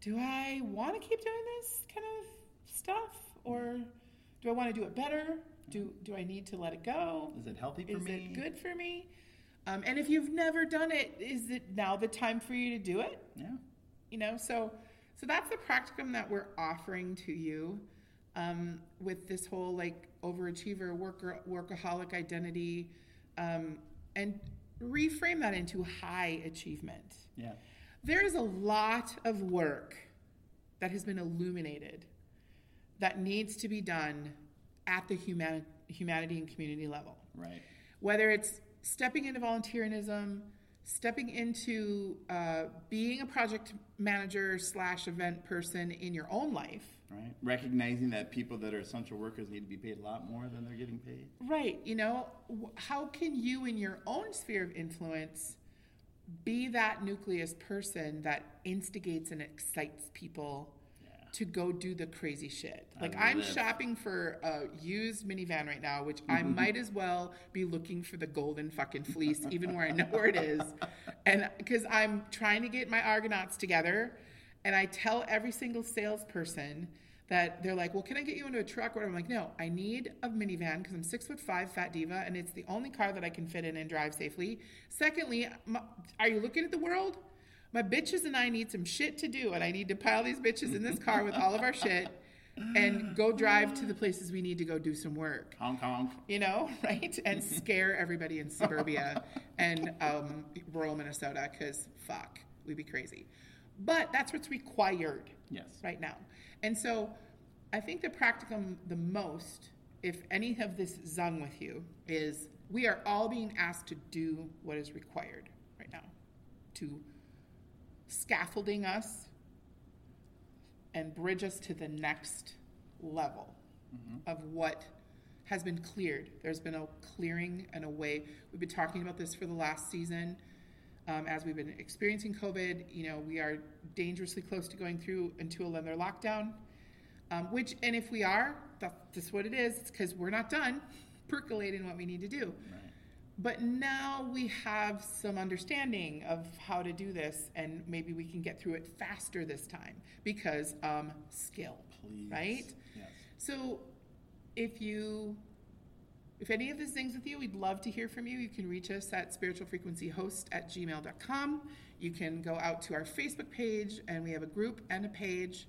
do I want to keep doing this kind of stuff or do I want to do it better? Do do I need to let it go? Is it healthy for is me? it good for me? Um, and if you've never done it, is it now the time for you to do it? Yeah. You know, so so that's the practicum that we're offering to you um, with this whole like overachiever, worker, workaholic identity, um, and reframe that into high achievement. Yeah. There is a lot of work that has been illuminated that needs to be done at the human, humanity and community level Right. whether it's stepping into volunteerism, stepping into uh, being a project manager slash event person in your own life. Right. Recognizing that people that are essential workers need to be paid a lot more than they're getting paid. Right. You know, how can you, in your own sphere of influence, be that nucleus person that instigates and excites people to go do the crazy shit? Like, I'm shopping for a used minivan right now, which I might as well be looking for the golden fucking fleece, even where I know where it is. And because I'm trying to get my Argonauts together, and I tell every single salesperson, that they're like, well, can I get you into a truck? Or I'm like, no, I need a minivan because I'm six foot five, fat diva, and it's the only car that I can fit in and drive safely. Secondly, my, are you looking at the world? My bitches and I need some shit to do, and I need to pile these bitches in this car with all of our shit and go drive to the places we need to go do some work Hong Kong. you know, [laughs] right? And scare everybody in suburbia and um, rural Minnesota because fuck, we'd be crazy. But that's what's required Yes. right now. And so I think the practicum the most, if any of this zung with you, is we are all being asked to do what is required right now to scaffolding us and bridge us to the next level of what has been cleared. There's been a clearing and a way. We've been talking about this for the last season. Um, as we've been experiencing COVID, you know, we are dangerously close to going through into another lockdown. Um, which, and if we are, that's just what it is. It's because we're not done [laughs] percolating what we need to do. But now we have some understanding of how to do this, and maybe we can get through it faster this time because um, skill, Please. right? Yes. So, if you, if any of this things with you, we'd love to hear from you. You can reach us at spiritualfrequencyhost at gmail.com. You can go out to our Facebook page, and we have a group and a page.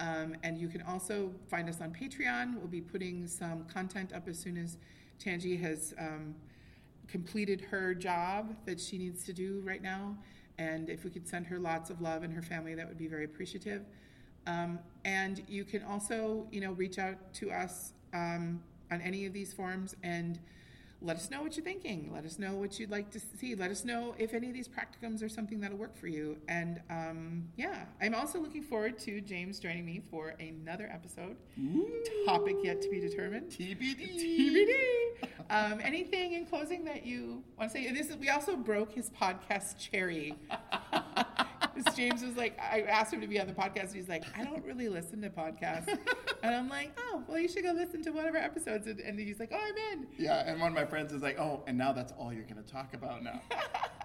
Um, and you can also find us on Patreon. We'll be putting some content up as soon as Tangee has um, completed her job that she needs to do right now. And if we could send her lots of love and her family, that would be very appreciative. Um, and you can also, you know, reach out to us um, on any of these forms and let us know what you're thinking. Let us know what you'd like to see. Let us know if any of these practicums are something that'll work for you. And um, yeah, I'm also looking forward to James joining me for another episode. Ooh. Topic yet to be determined. TBD. TBD. Um, anything in closing that you want to say? This is, we also broke his podcast cherry. [laughs] James was like, I asked him to be on the podcast, and he's like, I don't really listen to podcasts. And I'm like, oh, well, you should go listen to one of our episodes. And, and he's like, oh, I'm in. Yeah, and one of my friends is like, "Oh, and now that's all you're going to talk about now."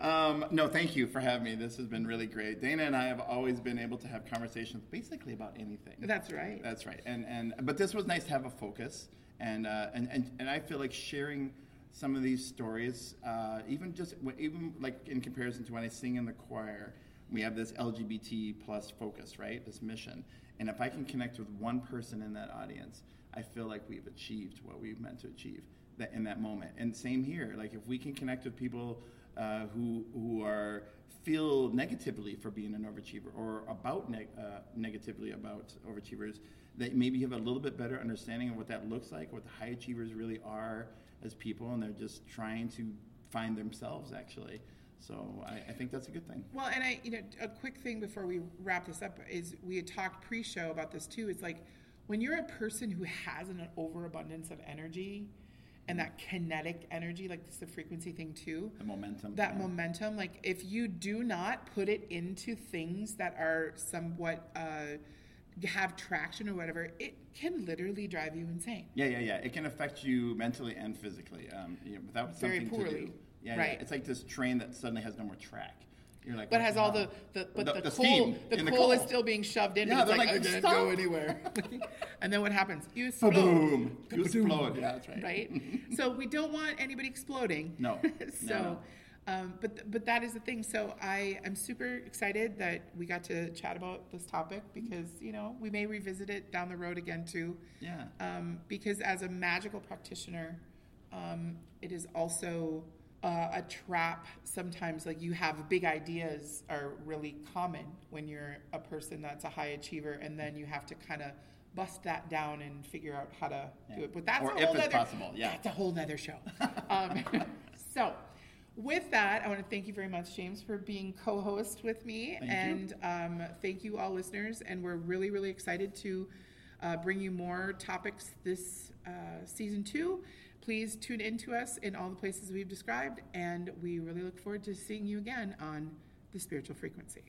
um, no, thank you for having me. This has been really great. Dayna and I have always been able to have conversations basically about anything. That's right. That's right. And and but this was nice to have a focus, and uh, and, and and I feel like sharing some of these stories, uh, even just even like in comparison to when I sing in the choir, we have this LGBT plus focus, right? This mission, and if I can connect with one person in that audience, I feel like we've achieved what we've meant to achieve that in that moment. And same here, like if we can connect with people uh, who who are feel negatively for being an overachiever or about neg- uh, negatively about overachievers, that maybe have a little bit better understanding of what that looks like, what the high achievers really are as people, and they're just trying to find themselves actually. So I, I think that's a good thing. Well, and I, you know, a quick thing before we wrap this up is we had talked pre-show about this too. It's like when you're a person who has an overabundance of energy and that kinetic energy, like it's the frequency thing too. The momentum. That yeah. momentum, like if you do not put it into things that are somewhat uh, have traction or whatever, it can literally drive you insane. Yeah, yeah, yeah. It can affect you mentally and physically um, you know, without Very something to poorly. do. Yeah, Right. It's like this train that suddenly has no more track. You're like, But has all the, the but The- the, the coal the the coal is still being shoved in, Yeah, but it's like, like, I can't "Stop." go anywhere. [laughs] and then what happens? You explode. Boom! [laughs] You explode. Yeah, that's right. right? [laughs] so we don't want anybody exploding. No. so, No, no. Um, but but that is the thing. So I am super excited that we got to chat about this topic because you know we may revisit it down the road again too. Yeah. Um, because as a magical practitioner, um, it is also uh, a trap. Sometimes, like you have big ideas are really common when you're a person that's a high achiever, and then you have to kind of bust that down and figure out how to do it. But that's Or a if whole it's other, possible, yeah. that's a whole nother show. [laughs] um, [laughs] so. With that, I want to thank you very much, James, for being co-host with me, Thank and um, thank you all listeners. And we're really, really excited to uh, bring you more topics this uh, season two please tune in to us in all the places we've described, and we really look forward to seeing you again on the spiritual frequency.